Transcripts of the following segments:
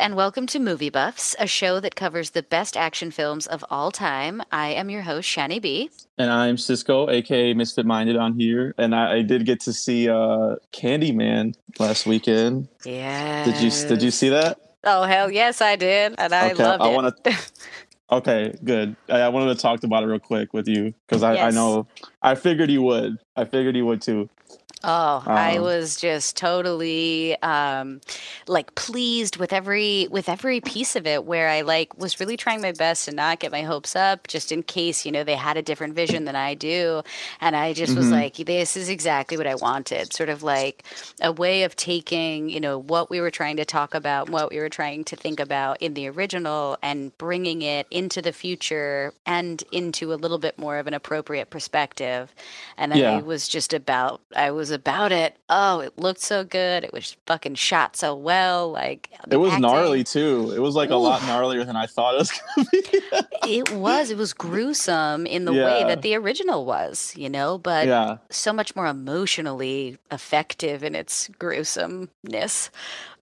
and welcome to Movie Buffs, a show that covers the best action films of all time. I am your host, Shani B. And I'm Cisco, aka Misfit Minded, on here. And I, I did get to see uh, Candyman last weekend. Yeah. Did you Did you see that? Oh hell yes, I did, and I okay, loved I it. Wanna, okay, good. I, I, wanted to talk about it real quick with you because I, yes. I know I figured you would. I figured you would too. Oh, um, I was just totally um, like pleased with every with every piece of it. Where I like was really trying my best to not get my hopes up, just in case you know they had a different vision than I do, and I just mm-hmm. was like, this is exactly what I wanted. Sort of like a way of taking you know what we were trying to talk about, what we were trying to think about in the original, and bringing it into the future and into a little bit more of an appropriate perspective. And yeah. I was just about I was was about it. Oh, it looked so good. It was fucking shot so well. Like it was acting. gnarly too. It was like Ooh. a lot gnarlier than I thought it was gonna be. it was. It was gruesome in the yeah. way that the original was, you know, but yeah. so much more emotionally effective in its gruesomeness.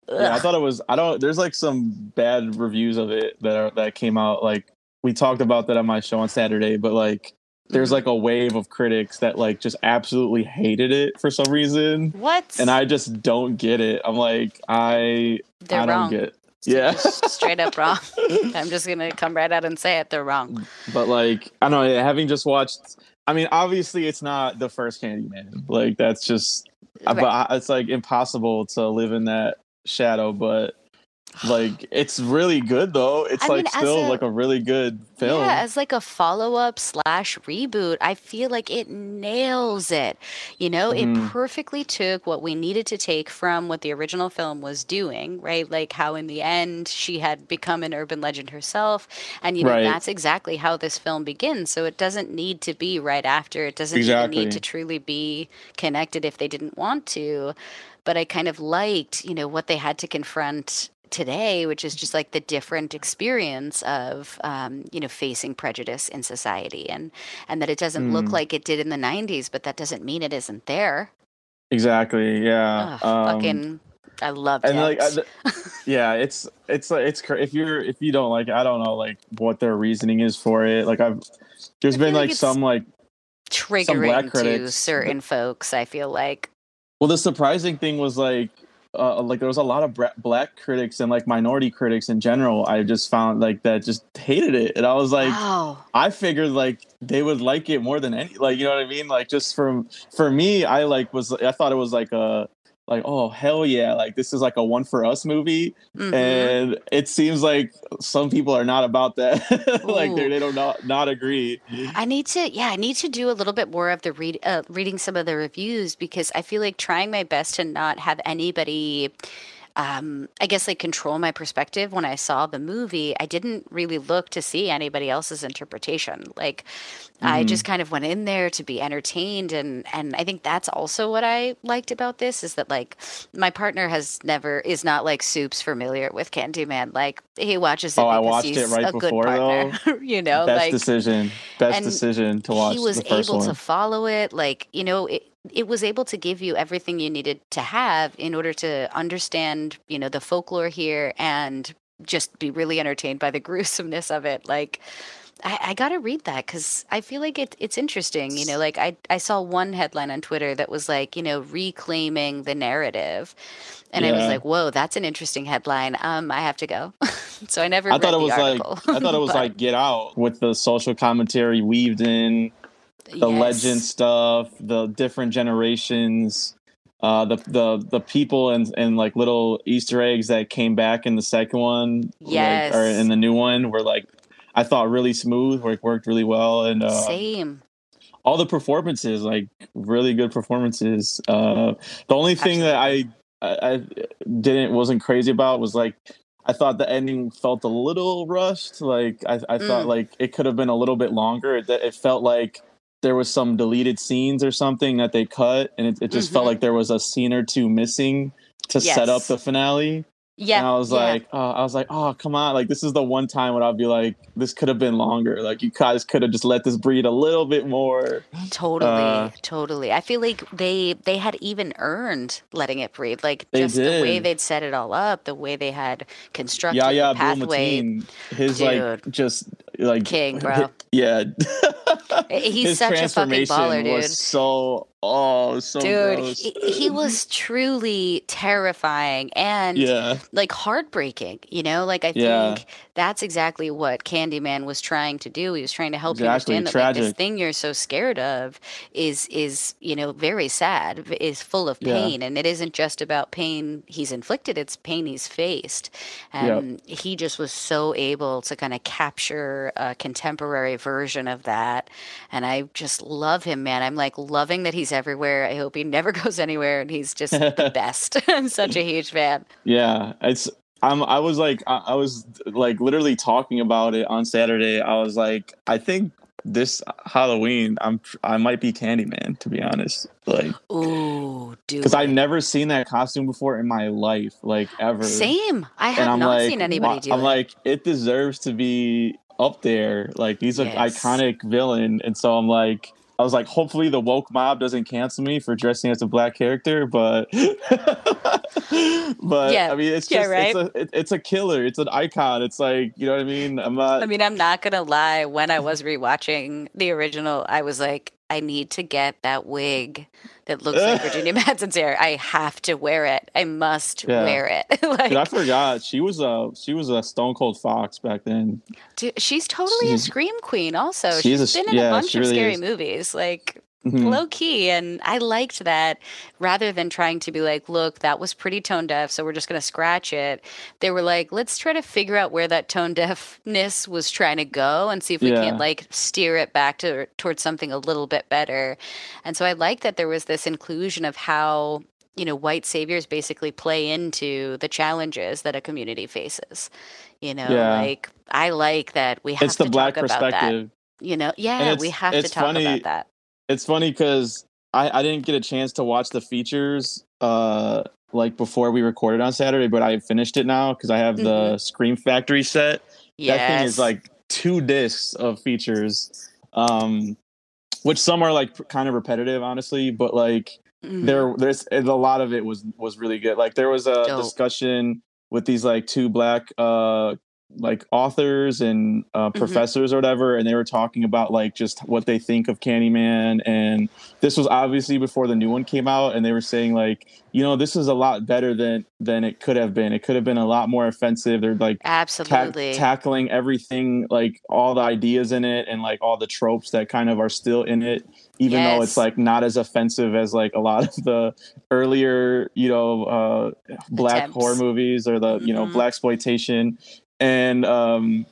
Ugh. Yeah, I thought it was. I don't. There's like some bad reviews of it that are, that came out. Like we talked about that on my show on Saturday, but like there's like a wave of critics that like just absolutely hated it for some reason. What? And I just don't get it. I'm like, I They're I don't wrong. get yeah. straight up wrong. I'm just gonna come right out and say it. They're wrong. But like, I don't know. Having just watched, I mean, obviously, it's not the first Candyman. Like, that's just, right. but it's like impossible to live in that shadow. But like it's really good though it's I like mean, still a, like a really good film yeah as like a follow-up slash reboot i feel like it nails it you know mm. it mm-hmm. perfectly took what we needed to take from what the original film was doing right like how in the end she had become an urban legend herself and you know right. that's exactly how this film begins so it doesn't need to be right after it doesn't exactly. need to truly be connected if they didn't want to but I kind of liked, you know, what they had to confront today, which is just like the different experience of um, you know facing prejudice in society, and and that it doesn't mm. look like it did in the '90s, but that doesn't mean it isn't there. Exactly. Yeah. um, fucking. I love it. And like, I, yeah, it's it's like it's if you're if you don't like, I don't know like what their reasoning is for it. Like I've there's been like, like some like triggering to certain folks. I feel like. Well, the surprising thing was like uh, like there was a lot of black critics and like minority critics in general. I just found like that just hated it, and I was like, wow. I figured like they would like it more than any, like you know what I mean? Like just from for me, I like was I thought it was like a like oh hell yeah like this is like a one for us movie. Mm-hmm. and it seems like some people are not about that. Like they they don't not, not agree. I need to yeah i need to do a little bit more of the read uh, reading some of the reviews because i feel like trying my best to not have anybody um, I guess like control my perspective when I saw the movie. I didn't really look to see anybody else's interpretation. Like mm-hmm. I just kind of went in there to be entertained and and I think that's also what I liked about this is that like my partner has never is not like soups familiar with Candyman. Like he watches it. Oh, I watched it right before partner, though. you know, best like, decision, best decision to watch. He was able one. to follow it. Like you know, it, it was able to give you everything you needed to have in order to understand, you know, the folklore here and just be really entertained by the gruesomeness of it. Like, I, I got to read that because I feel like it, it's interesting. You know, like I, I saw one headline on Twitter that was like, you know, reclaiming the narrative. And yeah. I was like, whoa, that's an interesting headline. Um, I have to go. so I never I thought it was article. like I thought it was but, like Get Out with the social commentary weaved in the yes. legend stuff, the different generations, uh, the the the people and and like little Easter eggs that came back in the second one, yes, like, or in the new one, were like I thought really smooth, like worked really well, and uh, same. All the performances, like really good performances. Uh, the only thing Absolutely. that I, I I didn't wasn't crazy about was like I thought the ending felt a little rushed. Like I, I mm. thought like it could have been a little bit longer. It, it felt like there was some deleted scenes or something that they cut and it, it just mm-hmm. felt like there was a scene or two missing to yes. set up the finale Yeah. And I was yeah. like, oh, I was like, oh, come on. Like, this is the one time when I'll be like, this could have been longer. Like, you guys could have just let this breed a little bit more. Totally. Uh, totally. I feel like they they had even earned letting it breathe. Like, just the way they'd set it all up, the way they had constructed yeah, yeah, the pathway. his, Dude. like, just like king, bro. Yeah. He's His such a fucking baller, dude. Was so oh, so dude, he, he, was truly terrifying and yeah. like heartbreaking. You know, like I yeah. think that's exactly what Candyman was trying to do. He was trying to help exactly. you understand that like, this thing you're so scared of is is you know very sad, is full of pain, yeah. and it isn't just about pain he's inflicted; it's pain he's faced. And yep. he just was so able to kind of capture a contemporary version of that and I just love him, man. I'm like loving that he's everywhere. I hope he never goes anywhere, and he's just the best. I'm such a huge fan. Yeah, it's. I'm. I was like, I, I was like literally talking about it on Saturday. I was like, I think this Halloween, I'm I might be Candyman to be honest. Like, ooh, dude, because I've never seen that costume before in my life, like ever. Same. I have not like, seen anybody do I'm it. like, it deserves to be up there. Like he's an yes. iconic villain, and so I'm like, I was like, hopefully the woke mob doesn't cancel me for dressing as a black character, but but yeah. I mean, it's just yeah, right? it's a it, it's a killer. It's an icon. It's like you know what I mean. I'm not. I mean, I'm not gonna lie. When I was rewatching the original, I was like, I need to get that wig that looks like Virginia Madsen's hair. I have to wear it. I must yeah. wear it. like, Dude, I forgot she was a she was a Stone Cold Fox back then. Dude, she's totally she's, a scream queen. Also, she's, she's a, been in yeah, a bunch of really scary is. movies. Like mm-hmm. low key. And I liked that rather than trying to be like, look, that was pretty tone deaf, so we're just going to scratch it. They were like, let's try to figure out where that tone deafness was trying to go and see if we yeah. can't like steer it back to towards something a little bit better. And so I like that there was this inclusion of how you know white saviors basically play into the challenges that a community faces you know yeah. like i like that we have it's the to black talk perspective about that you know yeah we have to talk funny, about that it's funny because I, I didn't get a chance to watch the features uh like before we recorded on Saturday, but I finished it now because I have mm-hmm. the Scream Factory set. Yes. That thing is like two discs of features, um, which some are like kind of repetitive, honestly, but like mm-hmm. there there's a lot of it was was really good. Like there was a Dope. discussion with these like two black uh like authors and uh, mm-hmm. professors mm-hmm. or whatever, and they were talking about like just what they think of Candyman. And this was obviously before the new one came out, and they were saying like, you know, this is a lot better than than it could have been. It could have been a lot more offensive. They're like absolutely ta- tackling everything, like all the ideas in it, and like all the tropes that kind of are still in it. Even yes. though it's like not as offensive as like a lot of the earlier, you know, uh, black Attempts. horror movies or the mm-hmm. you know mm-hmm. black exploitation and um,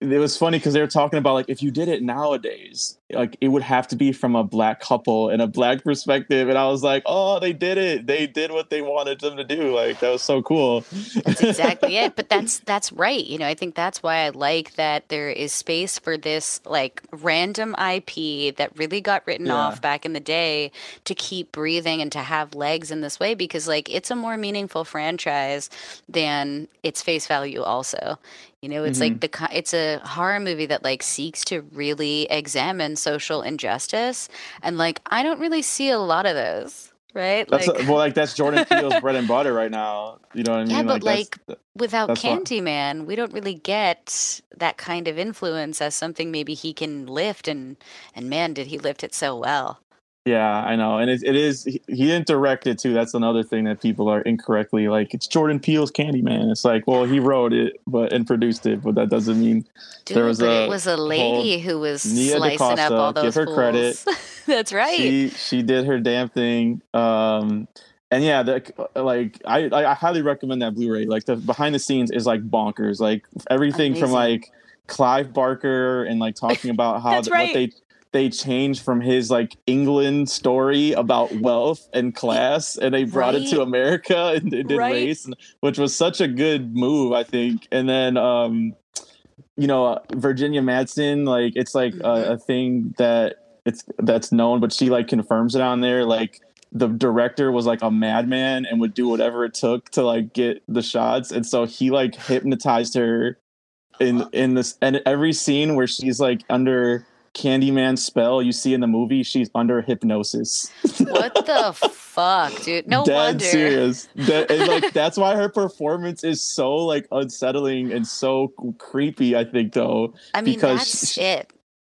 it was funny because they were talking about like if you did it nowadays like it would have to be from a black couple and a black perspective and i was like oh they did it they did what they wanted them to do like that was so cool that's exactly it but that's that's right you know i think that's why i like that there is space for this like random ip that really got written yeah. off back in the day to keep breathing and to have legs in this way because like it's a more meaningful franchise than its face value also you know, it's mm-hmm. like the it's a horror movie that like seeks to really examine social injustice, and like I don't really see a lot of those. Right? That's like, a, well, like that's Jordan Peele's bread and butter right now. You know what I mean? Yeah, but like, like without Candyman, we don't really get that kind of influence as something maybe he can lift, and and man, did he lift it so well. Yeah, I know, and it, it is. He, didn't direct it too. That's another thing that people are incorrectly like. It's Jordan Peele's Candyman. It's like, well, he wrote it, but and produced it, but that doesn't mean Dude, there was a. It was a lady who was Nia slicing DaCosta, up all those. Give her fools. credit. That's right. She she did her damn thing. Um, and yeah, the, like I I highly recommend that Blu-ray. Like the behind the scenes is like bonkers. Like everything Amazing. from like Clive Barker and like talking about how the, right. what they they changed from his like England story about wealth and class, and they brought right. it to America and did right. race, which was such a good move, I think. And then, um, you know, Virginia Madsen, like it's like mm-hmm. a, a thing that it's that's known, but she like confirms it on there, like the director was like a madman and would do whatever it took to like get the shots, and so he like hypnotized her in in this and every scene where she's like under Candyman spell you see in the movie, she's under hypnosis. what the fuck, dude? No Dead wonder. serious. That, and like that's why her performance is so like unsettling and so creepy. I think though, I mean, because that's she, it.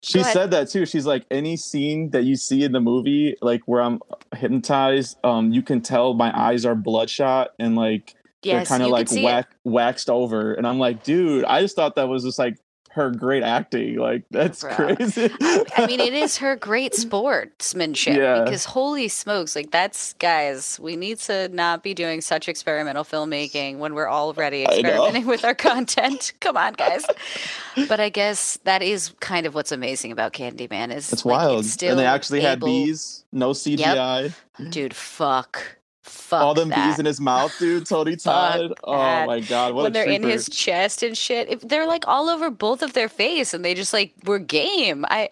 She said that too. She's like, any scene that you see in the movie, like where I'm hypnotized, um, you can tell my eyes are bloodshot and like yes, they're kind of like whack, waxed over. And I'm like, dude, I just thought that was just like her great acting. Like that's Bro. crazy. I mean, it is her great sportsmanship yeah. because holy smokes, like that's guys, we need to not be doing such experimental filmmaking when we're already experimenting with our content. Come on, guys. but I guess that is kind of what's amazing about Candyman is it's like, wild. It's and they actually able... had bees, no CGI. Yep. Dude, fuck. Fuck all them that. bees in his mouth, dude. Tony Todd. oh my god, What when they're in his chest and shit, if they're like all over both of their face, and they just like were game. I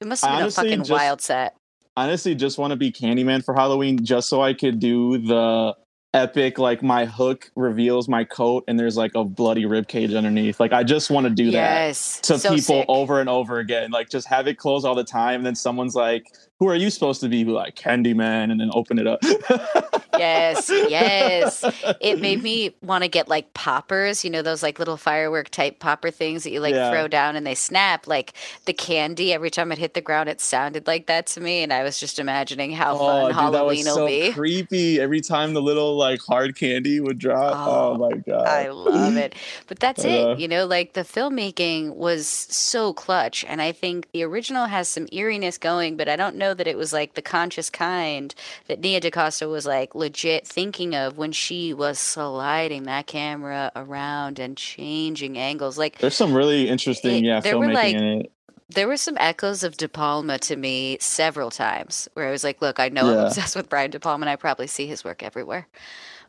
it must have been a fucking just, wild set. Honestly, just want to be Candyman for Halloween, just so I could do the epic like my hook reveals my coat and there's like a bloody rib cage underneath like i just want to do yes, that to so people sick. over and over again like just have it close all the time and then someone's like who are you supposed to be? Like Candyman, and then open it up. yes, yes. It made me want to get like poppers, you know, those like little firework type popper things that you like yeah. throw down and they snap. Like the candy, every time it hit the ground, it sounded like that to me, and I was just imagining how oh, fun dude, Halloween will so be. Creepy every time the little like hard candy would drop. Oh, oh my god, I love it. But that's it, you know. Like the filmmaking was so clutch, and I think the original has some eeriness going, but I don't know know that it was like the conscious kind that Nia DaCosta was like legit thinking of when she was sliding that camera around and changing angles. Like there's some really interesting, it, yeah, there filmmaking were like, in it there were some echoes of De Palma to me several times where I was like, look, I know yeah. I'm obsessed with Brian De Palma and I probably see his work everywhere.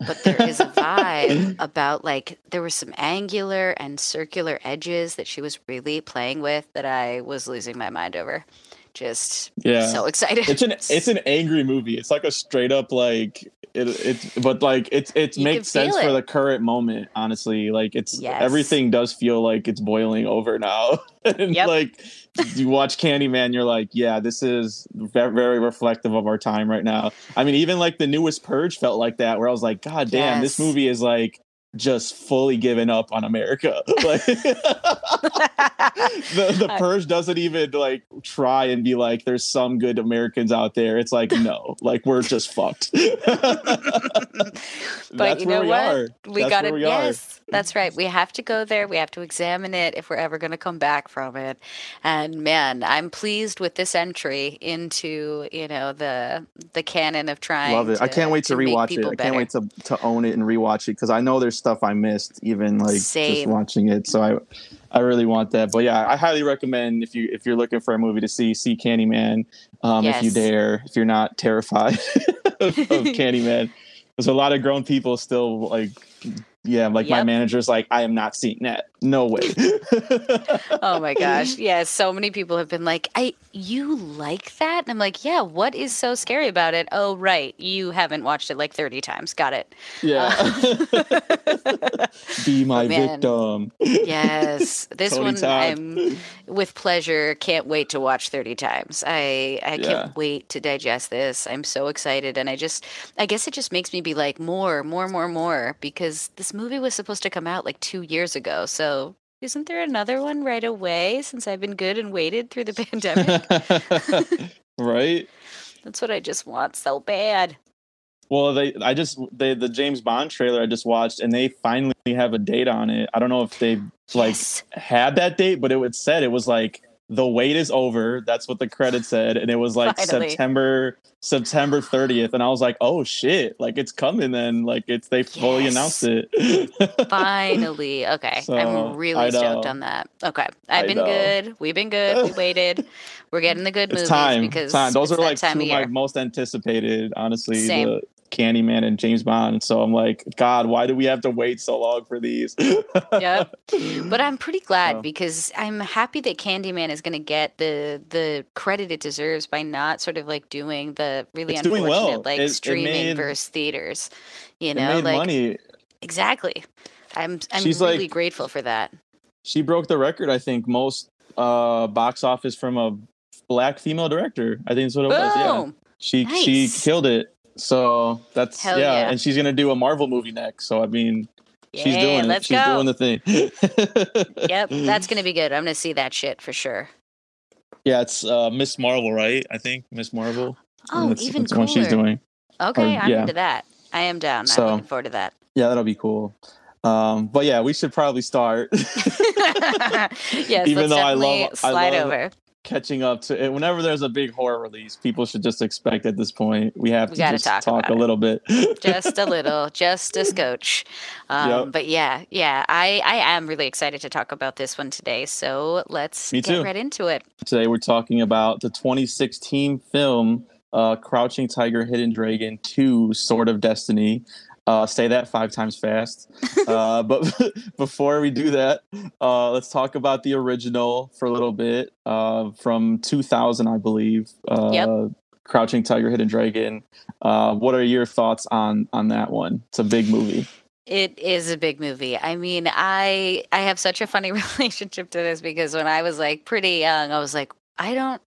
But there is a vibe about like there were some angular and circular edges that she was really playing with that I was losing my mind over just yeah so excited it's an it's an angry movie it's like a straight up like it it's but like it's it makes sense it. for the current moment honestly like it's yes. everything does feel like it's boiling over now and yep. like you watch candyman you're like yeah this is very, very reflective of our time right now i mean even like the newest purge felt like that where i was like god damn yes. this movie is like just fully given up on America. Like the the purge doesn't even like try and be like there's some good Americans out there. It's like no, like we're just fucked. but you know we what? Are. We got it. Yes, are. that's right. We have to go there. We have to examine it if we're ever going to come back from it. And man, I'm pleased with this entry into you know the the canon of trying. Love it. To, I can't wait to, to rewatch it. I can't wait to to own it and rewatch it because I know there's stuff I missed even like Same. just watching it. So I I really want that. But yeah, I highly recommend if you if you're looking for a movie to see, see Candyman. Um, yes. if you dare, if you're not terrified of, of Candyman. There's a lot of grown people still like yeah, like yep. my manager's like, I am not seeing that. No way. oh my gosh. Yeah, so many people have been like, I you like that? And I'm like, yeah, what is so scary about it? Oh, right. You haven't watched it like 30 times. Got it. Yeah. Uh, Be my victim. Yes. This Tony one Todd. I'm with pleasure can't wait to watch 30 times. I I can't wait to digest this. I'm so excited and I just I guess it just makes me be like more, more, more, more because this movie was supposed to come out like two years ago. So isn't there another one right away since I've been good and waited through the pandemic? right? That's what I just want so bad. Well, they I just they the James Bond trailer I just watched and they finally have a date on it. I don't know if they like yes. had that date, but it was said it was like the wait is over. That's what the credit said, and it was like Finally. September September 30th, and I was like, oh shit, like it's coming. Then like it's they fully yes. announced it. Finally, okay, so, I'm really stoked on that. Okay, I've I been know. good. We've been good. We waited. We're getting the good it's movies time. because time. Those are like two of my most anticipated. Honestly, Same. The, Candyman and James Bond. So I'm like, God, why do we have to wait so long for these? yep. But I'm pretty glad because I'm happy that Candyman is going to get the the credit it deserves by not sort of like doing the really it's unfortunate well. like it, streaming it made, versus theaters. You know, like money. Exactly. I'm I'm She's really like, grateful for that. She broke the record, I think, most uh box office from a black female director. I think that's what it Boom. was. Yeah. She nice. she killed it. So that's yeah. yeah, and she's gonna do a Marvel movie next. So I mean, yeah, she's doing it. She's go. doing the thing. yep, that's gonna be good. I'm gonna see that shit for sure. Yeah, it's uh, Miss Marvel, right? I think Miss Marvel. Oh, that's, even that's cooler. she's doing. Okay, or, I'm yeah. into that. I am down. So, I'm looking forward to that. Yeah, that'll be cool. Um, but yeah, we should probably start. yes, even though I love, slide I love, over catching up to it. Whenever there's a big horror release, people should just expect at this point we have we to just talk, talk a it. little bit, just a little, just a scotch. Um, yep. But yeah, yeah, I I am really excited to talk about this one today. So let's Me get too. right into it. Today we're talking about the 2016 film uh, Crouching Tiger, Hidden Dragon 2 Sword of Destiny. Uh, say that five times fast. Uh, but before we do that, uh, let's talk about the original for a little bit uh, from 2000, I believe. Uh, yep. Crouching Tiger, Hidden Dragon. Uh, what are your thoughts on on that one? It's a big movie. It is a big movie. I mean, I I have such a funny relationship to this because when I was like pretty young, I was like, I don't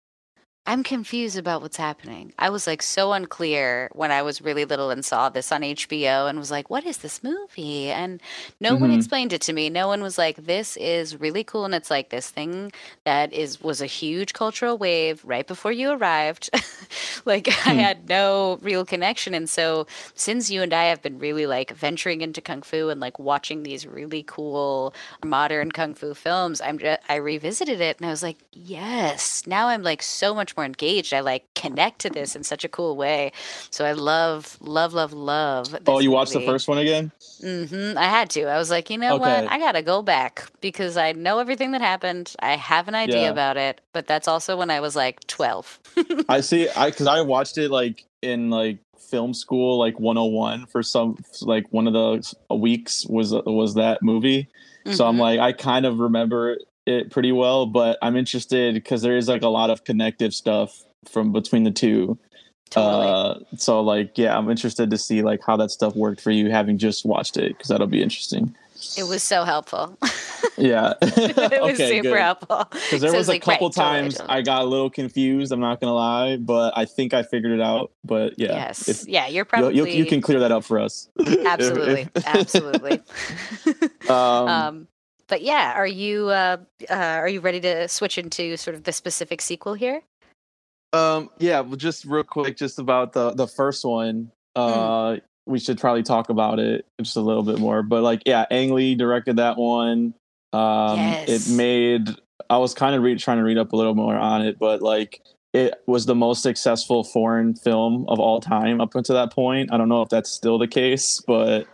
I'm confused about what's happening. I was like so unclear when I was really little and saw this on HBO and was like, what is this movie? And no mm-hmm. one explained it to me. No one was like, this is really cool. And it's like this thing that is was a huge cultural wave right before you arrived. like mm. I hmm. had no real connection. And so since you and I have been really like venturing into Kung Fu and like watching these really cool modern Kung Fu films, I'm just, I revisited it and I was like, yes, now I'm like so much more engaged. I like connect to this in such a cool way. So I love, love, love, love. Oh, you movie. watched the first one again? Mm-hmm. I had to. I was like, you know okay. what? I gotta go back because I know everything that happened. I have an idea yeah. about it, but that's also when I was like twelve. I see. I because I watched it like in like film school like 101 for some like one of the weeks was was that movie mm-hmm. so i'm mm-hmm. like i kind of remember it pretty well, but I'm interested because there is like a lot of connective stuff from between the two. Totally. Uh, so like, yeah, I'm interested to see like how that stuff worked for you having just watched it because that'll be interesting. It was so helpful. yeah, it was okay, super good. helpful. Because there so was a like, couple right, times totally. I got a little confused. I'm not gonna lie, but I think I figured it out. But yeah, yes, yeah, you're probably you, you can clear that up for us. Absolutely, absolutely. um, um, but yeah, are you uh, uh, are you ready to switch into sort of the specific sequel here? Um, yeah, well, just real quick, just about the the first one. Hmm. Uh, mm. we should probably talk about it just a little bit more. But like, yeah, Ang Lee directed that one. Um, yes. it made. I was kind of re- trying to read up a little more on it, but like, it was the most successful foreign film of all time up until that point. I don't know if that's still the case, but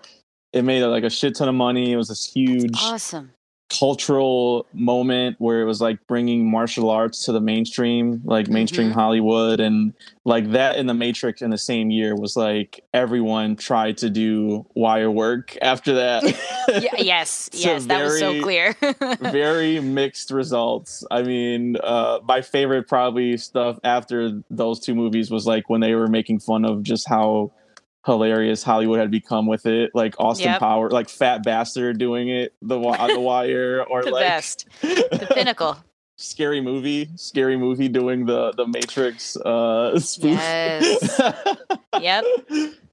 it made like a shit ton of money. It was this huge, awesome cultural moment where it was like bringing martial arts to the mainstream like mainstream mm-hmm. hollywood and like that in the matrix in the same year was like everyone tried to do wire work after that. Yeah, yes so yes that was so clear. very mixed results. I mean uh my favorite probably stuff after those two movies was like when they were making fun of just how hilarious Hollywood had become with it. Like Austin yep. Power, like Fat Bastard doing it the on the wire, or the like best, the pinnacle. Scary movie, scary movie doing the the Matrix uh spoof. Yes. yep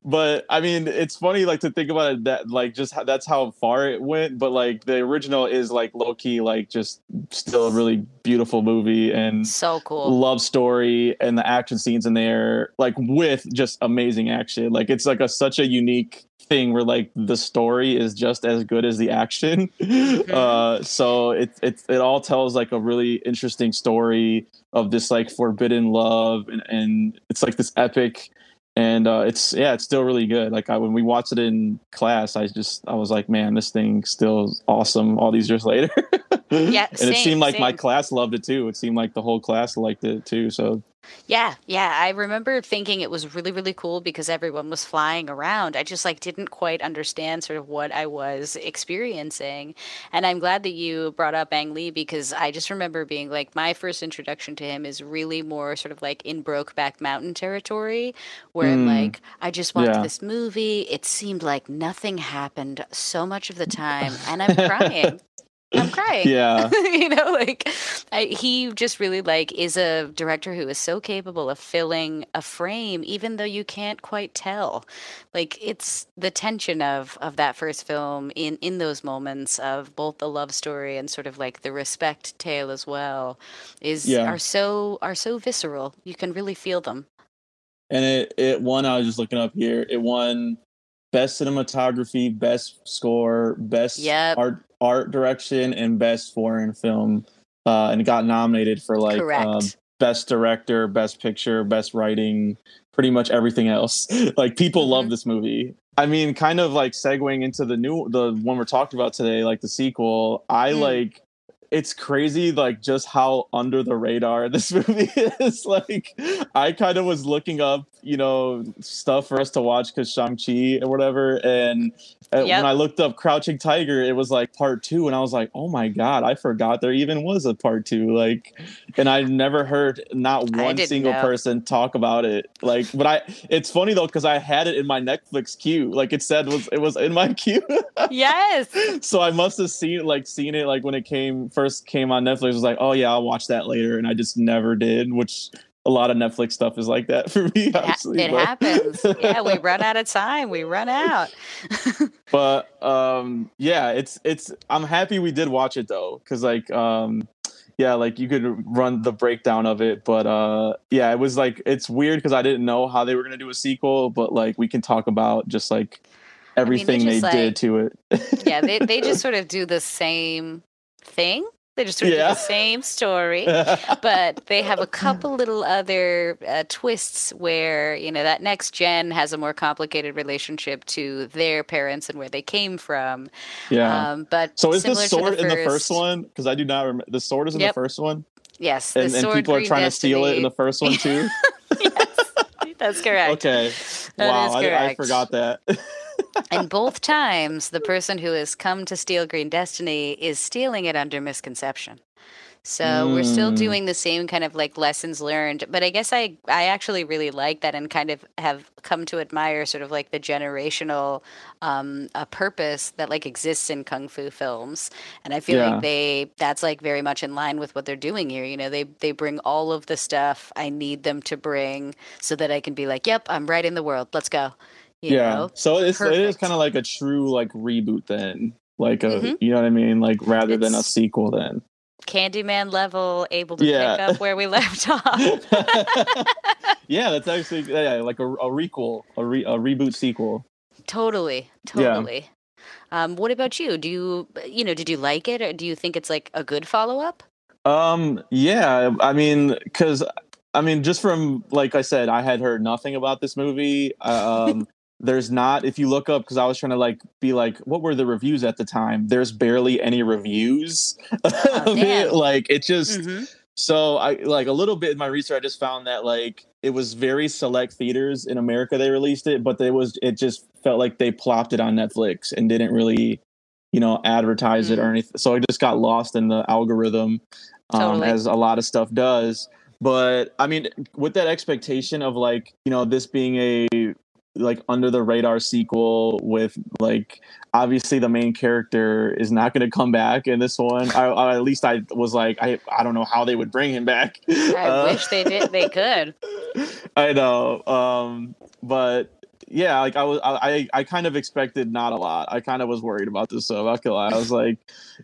but I mean, it's funny like to think about it that like just how, that's how far it went. But like the original is like low key, like just still a really beautiful movie and so cool love story and the action scenes in there, like with just amazing action. Like it's like a such a unique thing where like the story is just as good as the action. Mm-hmm. Uh, so it it it all tells like a really interesting story of this like forbidden love and, and it's like this epic and uh, it's yeah, it's still really good. Like I, when we watched it in class, I just I was like, man, this thing still awesome all these years later. yeah, and same, it seemed like same. my class loved it too. It seemed like the whole class liked it too. So Yeah, yeah. I remember thinking it was really, really cool because everyone was flying around. I just like didn't quite understand sort of what I was experiencing. And I'm glad that you brought up Ang Lee because I just remember being like my first introduction to him is really more sort of like in Brokeback Mountain territory, where mm, like I just watched yeah. this movie. It seemed like nothing happened so much of the time, and I'm crying. I'm crying. Yeah. you know, like I, he just really like is a director who is so capable of filling a frame, even though you can't quite tell. Like it's the tension of of that first film in in those moments of both the love story and sort of like the respect tale as well is yeah. are so are so visceral. You can really feel them. And it it won. I was just looking up here. It won best cinematography, best score, best yep. art art direction, and best foreign film. Uh, and got nominated for like uh, best director, best picture, best writing, pretty much everything else. like people mm-hmm. love this movie. I mean, kind of like segueing into the new the one we're talking about today, like the sequel. I mm. like it's crazy like just how under the radar this movie is like i kind of was looking up you know stuff for us to watch because shang-chi or whatever and uh, yep. when i looked up crouching tiger it was like part two and i was like oh my god i forgot there even was a part two like and i never heard not one single know. person talk about it like but i it's funny though because i had it in my netflix queue like it said was it was in my queue yes so i must have seen like seen it like when it came first came on Netflix, was like, oh yeah, I'll watch that later, and I just never did. Which a lot of Netflix stuff is like that for me. Obviously, it, happens. yeah, we run out of time. We run out. but um, yeah, it's it's. I'm happy we did watch it though, because like um, yeah, like you could run the breakdown of it, but uh, yeah, it was like it's weird because I didn't know how they were gonna do a sequel, but like we can talk about just like everything I mean, they, they like, did to it. yeah, they they just sort of do the same thing. They just sort of yeah. do the same story, but they have a couple little other uh, twists where you know that next gen has a more complicated relationship to their parents and where they came from. Yeah. Um, but so is the sword the in the first one? Because I do not remember. The sword is in yep. the first one. Yes, and, and people are trying to steal it in the first one too. yes, that's correct. Okay. That wow, correct. I, I forgot that and both times, the person who has come to steal Green Destiny is stealing it under misconception. So mm. we're still mm. doing the same kind of like lessons learned, but I guess I I actually really like that and kind of have come to admire sort of like the generational um, a purpose that like exists in kung fu films, and I feel yeah. like they that's like very much in line with what they're doing here. You know, they they bring all of the stuff I need them to bring so that I can be like, yep, I'm right in the world. Let's go yeah. Know? So it's Perfect. it is kind of like a true like reboot then. Like a mm-hmm. you know what I mean? Like rather it's, than a sequel then. Candyman level, able to yeah. pick up where we left off. yeah, that's actually yeah, like a, a requel, a, re, a reboot sequel. Totally, totally. Yeah. Um, what about you? Do you you know did you like it, or do you think it's like a good follow up? Um, yeah, I mean, because I mean, just from like I said, I had heard nothing about this movie. Um, there's not if you look up because i was trying to like be like what were the reviews at the time there's barely any reviews oh, of it like it just mm-hmm. so i like a little bit in my research i just found that like it was very select theaters in america they released it but it was it just felt like they plopped it on netflix and didn't really you know advertise mm-hmm. it or mm. anything so it just got lost in the algorithm um, totally. as a lot of stuff does but i mean with that expectation of like you know this being a like under the radar sequel with like obviously the main character is not going to come back in this one. I, I, at least I was like I I don't know how they would bring him back. I uh, wish they did. They could. I know, um, but yeah, like I was, I, I kind of expected not a lot. I kind of was worried about this, so I'm not gonna lie. I was like,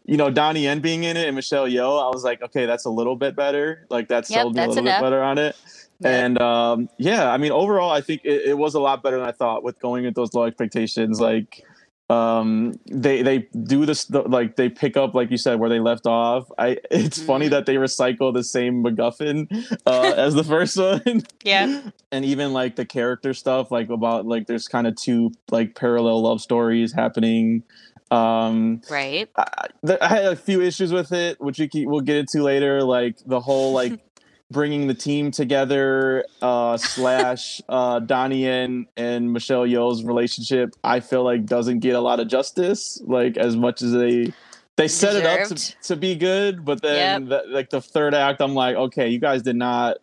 you know, Donnie Yen being in it and Michelle Yeoh, I was like, okay, that's a little bit better. Like that yep, sold me a little enough. bit better on it. And um, yeah, I mean, overall, I think it, it, was a lot better than I thought with going with those low expectations. Like, um, they they do this like they pick up like you said where they left off. I it's mm-hmm. funny that they recycle the same MacGuffin uh, as the first one. Yeah, and even like the character stuff, like about like there's kind of two like parallel love stories happening. Um, right. I, I, had a few issues with it, which we keep, we'll get into later. Like the whole like bringing the team together uh, slash uh, Donnie and and Michelle Yeoh's relationship, I feel like doesn't get a lot of justice. Like as much as they they set Deserved. it up to, to be good, but then yep. the, like the third act, I'm like, okay, you guys did not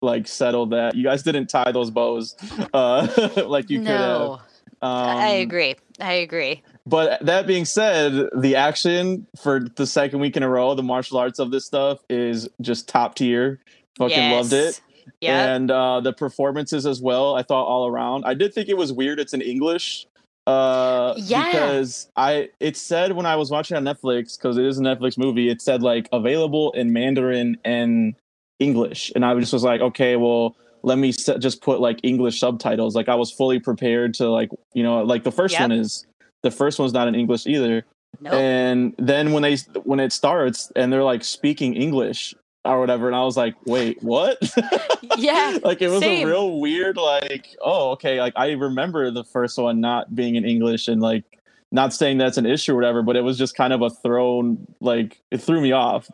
like settle that. You guys didn't tie those bows uh, like you no. could have. Um, I agree. I agree. But that being said, the action for the second week in a row, the martial arts of this stuff is just top tier. Fucking yes. loved it. Yeah. And uh, the performances as well, I thought all around. I did think it was weird it's in English. Uh yeah. because I it said when I was watching on Netflix, because it is a Netflix movie, it said like available in Mandarin and English. And I just was like, okay, well, let me set, just put like English subtitles. Like I was fully prepared to like, you know, like the first yep. one is the first one's not in English either. Nope. And then when they when it starts and they're like speaking English or whatever, and I was like, wait, what? yeah. like it was same. a real weird like, oh, okay. Like I remember the first one not being in English and like not saying that's an issue or whatever, but it was just kind of a thrown like it threw me off.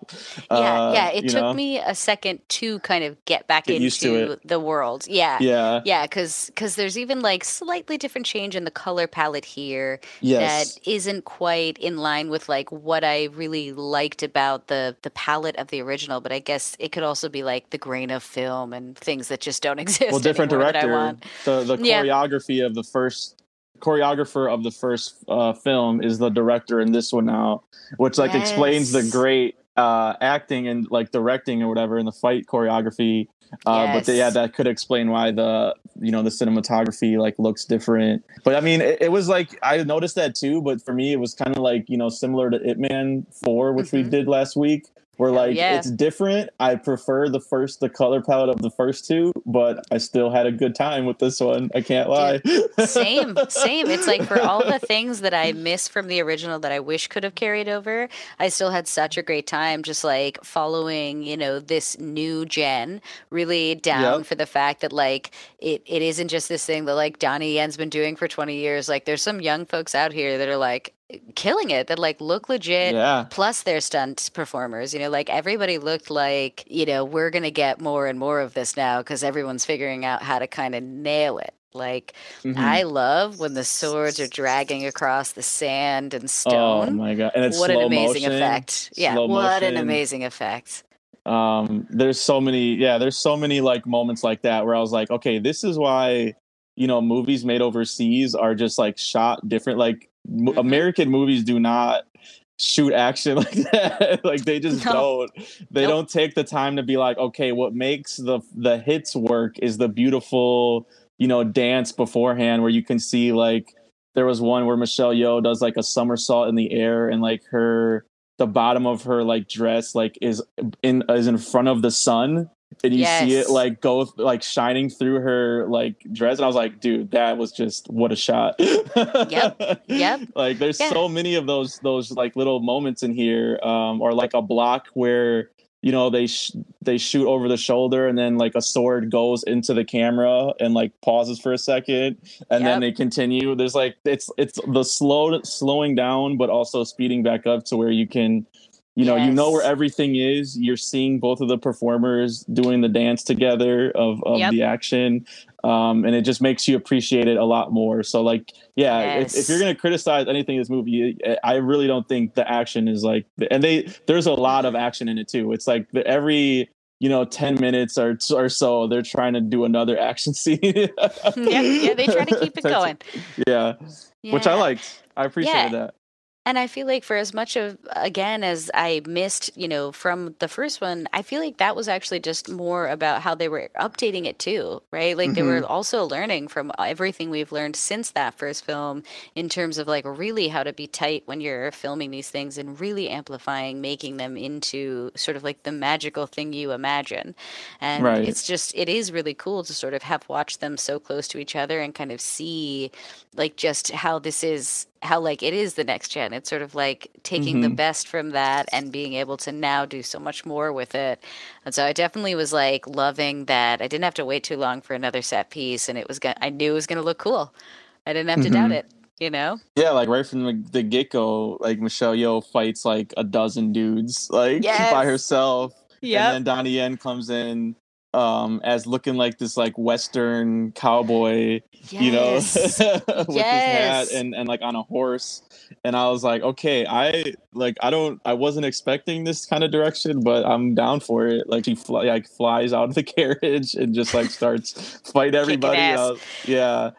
Yeah, uh, yeah. It took know? me a second to kind of get back get into the world. Yeah, yeah, yeah. Because because there's even like slightly different change in the color palette here yes. that isn't quite in line with like what I really liked about the the palette of the original. But I guess it could also be like the grain of film and things that just don't exist. Well, different director. The the choreography yeah. of the first choreographer of the first uh, film is the director in this one now, which like yes. explains the great uh, acting and like directing or whatever in the fight choreography. Uh, yes. But the, yeah, that could explain why the you know the cinematography like looks different. But I mean, it, it was like I noticed that too. But for me, it was kind of like you know similar to Ip Man Four, which mm-hmm. we did last week, where like yeah. it's different. I prefer the first the color palette of the first two, but I still had a good time with this one. I can't lie. Dude, same, same. It's like for all the things that I miss from the original that I wish could have carried over, I still had such a great time just like following, you know, this new gen really down yep. for the fact that like it, it isn't just this thing that like Donnie Yen's been doing for 20 years. Like there's some young folks out here that are like, killing it that like look legit yeah. plus their stunt performers you know like everybody looked like you know we're gonna get more and more of this now because everyone's figuring out how to kind of nail it like mm-hmm. i love when the swords are dragging across the sand and oh stone oh my god and it's what an amazing motion, effect yeah what motion. an amazing effect um there's so many yeah there's so many like moments like that where i was like okay this is why you know movies made overseas are just like shot different like mm-hmm. American movies do not shoot action like that. like they just no. don't. They nope. don't take the time to be like, okay, what makes the the hits work is the beautiful, you know, dance beforehand where you can see like there was one where Michelle Yeoh does like a somersault in the air and like her the bottom of her like dress like is in is in front of the sun and you yes. see it like go like shining through her like dress and i was like dude that was just what a shot yep yep like there's yeah. so many of those those like little moments in here um or like a block where you know they sh- they shoot over the shoulder and then like a sword goes into the camera and like pauses for a second and yep. then they continue there's like it's it's the slow slowing down but also speeding back up to where you can you know yes. you know where everything is you're seeing both of the performers doing the dance together of, of yep. the action um, and it just makes you appreciate it a lot more so like yeah yes. if, if, you're going to criticize anything in this movie i really don't think the action is like and they there's a lot of action in it too it's like the, every you know 10 minutes or, or so they're trying to do another action scene yeah, yeah they try to keep it going yeah, yeah. which i liked i appreciated yeah. that and I feel like for as much of again as I missed, you know, from the first one, I feel like that was actually just more about how they were updating it too, right? Like mm-hmm. they were mm-hmm. also learning from everything we've learned since that first film in terms of like really how to be tight when you're filming these things and really amplifying, making them into sort of like the magical thing you imagine. And right. it's just it is really cool to sort of have watched them so close to each other and kind of see like just how this is how like it is the next gen it's sort of like taking mm-hmm. the best from that and being able to now do so much more with it and so i definitely was like loving that i didn't have to wait too long for another set piece and it was gonna i knew it was gonna look cool i didn't have to mm-hmm. doubt it you know yeah like right from the, the get-go like michelle yeoh fights like a dozen dudes like yes. by herself Yeah. And then Donnie Yen comes in um as looking like this like western cowboy yes. you know with yes. his hat and and like on a horse and i was like okay i like i don't i wasn't expecting this kind of direction but i'm down for it like he fly, like flies out of the carriage and just like starts fight everybody yeah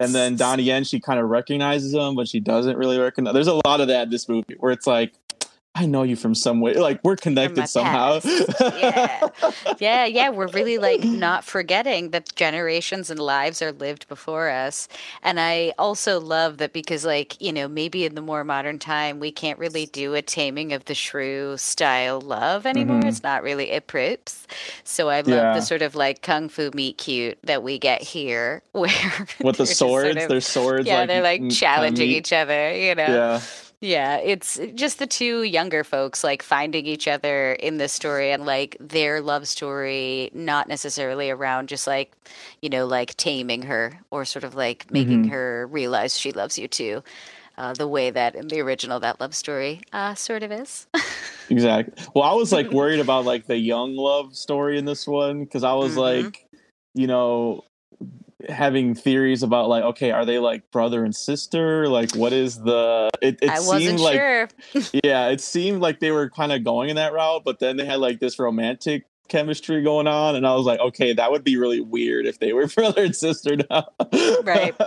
and then Donnie Yen, she kind of recognizes him, but she doesn't really recognize. There's a lot of that in this movie where it's like, I know you from some way. Like we're connected somehow. yeah. yeah, yeah. We're really like not forgetting that generations and lives are lived before us. And I also love that because, like, you know, maybe in the more modern time, we can't really do a taming of the shrew style love anymore. Mm-hmm. It's not really it proofs. So I love yeah. the sort of like kung fu meet cute that we get here, where with the swords, sort of, their swords. Yeah, like, they're like challenging each other. You know. Yeah. Yeah, it's just the two younger folks like finding each other in this story and like their love story, not necessarily around just like, you know, like taming her or sort of like making mm-hmm. her realize she loves you too. Uh, the way that in the original that love story uh, sort of is. exactly. Well, I was like worried about like the young love story in this one because I was mm-hmm. like, you know, having theories about like okay are they like brother and sister? Like what is the it, it I seemed like sure. yeah it seemed like they were kind of going in that route but then they had like this romantic chemistry going on and i was like okay that would be really weird if they were brother and sister now. Right.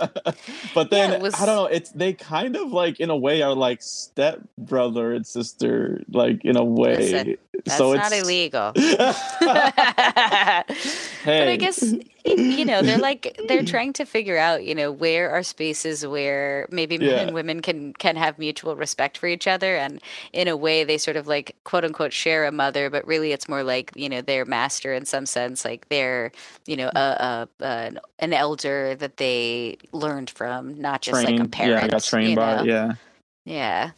But then yeah, was... i don't know it's they kind of like in a way are like step brother and sister like in a way. Listen, that's so not illegal hey. but i guess you know they're like they're trying to figure out you know where are spaces where maybe men yeah. and women can can have mutual respect for each other and in a way they sort of like quote unquote share a mother but really it's more like you know their master in some sense like they're you know a, a, a an elder that they learned from not just trained, like a parent yeah got trained by know? yeah yeah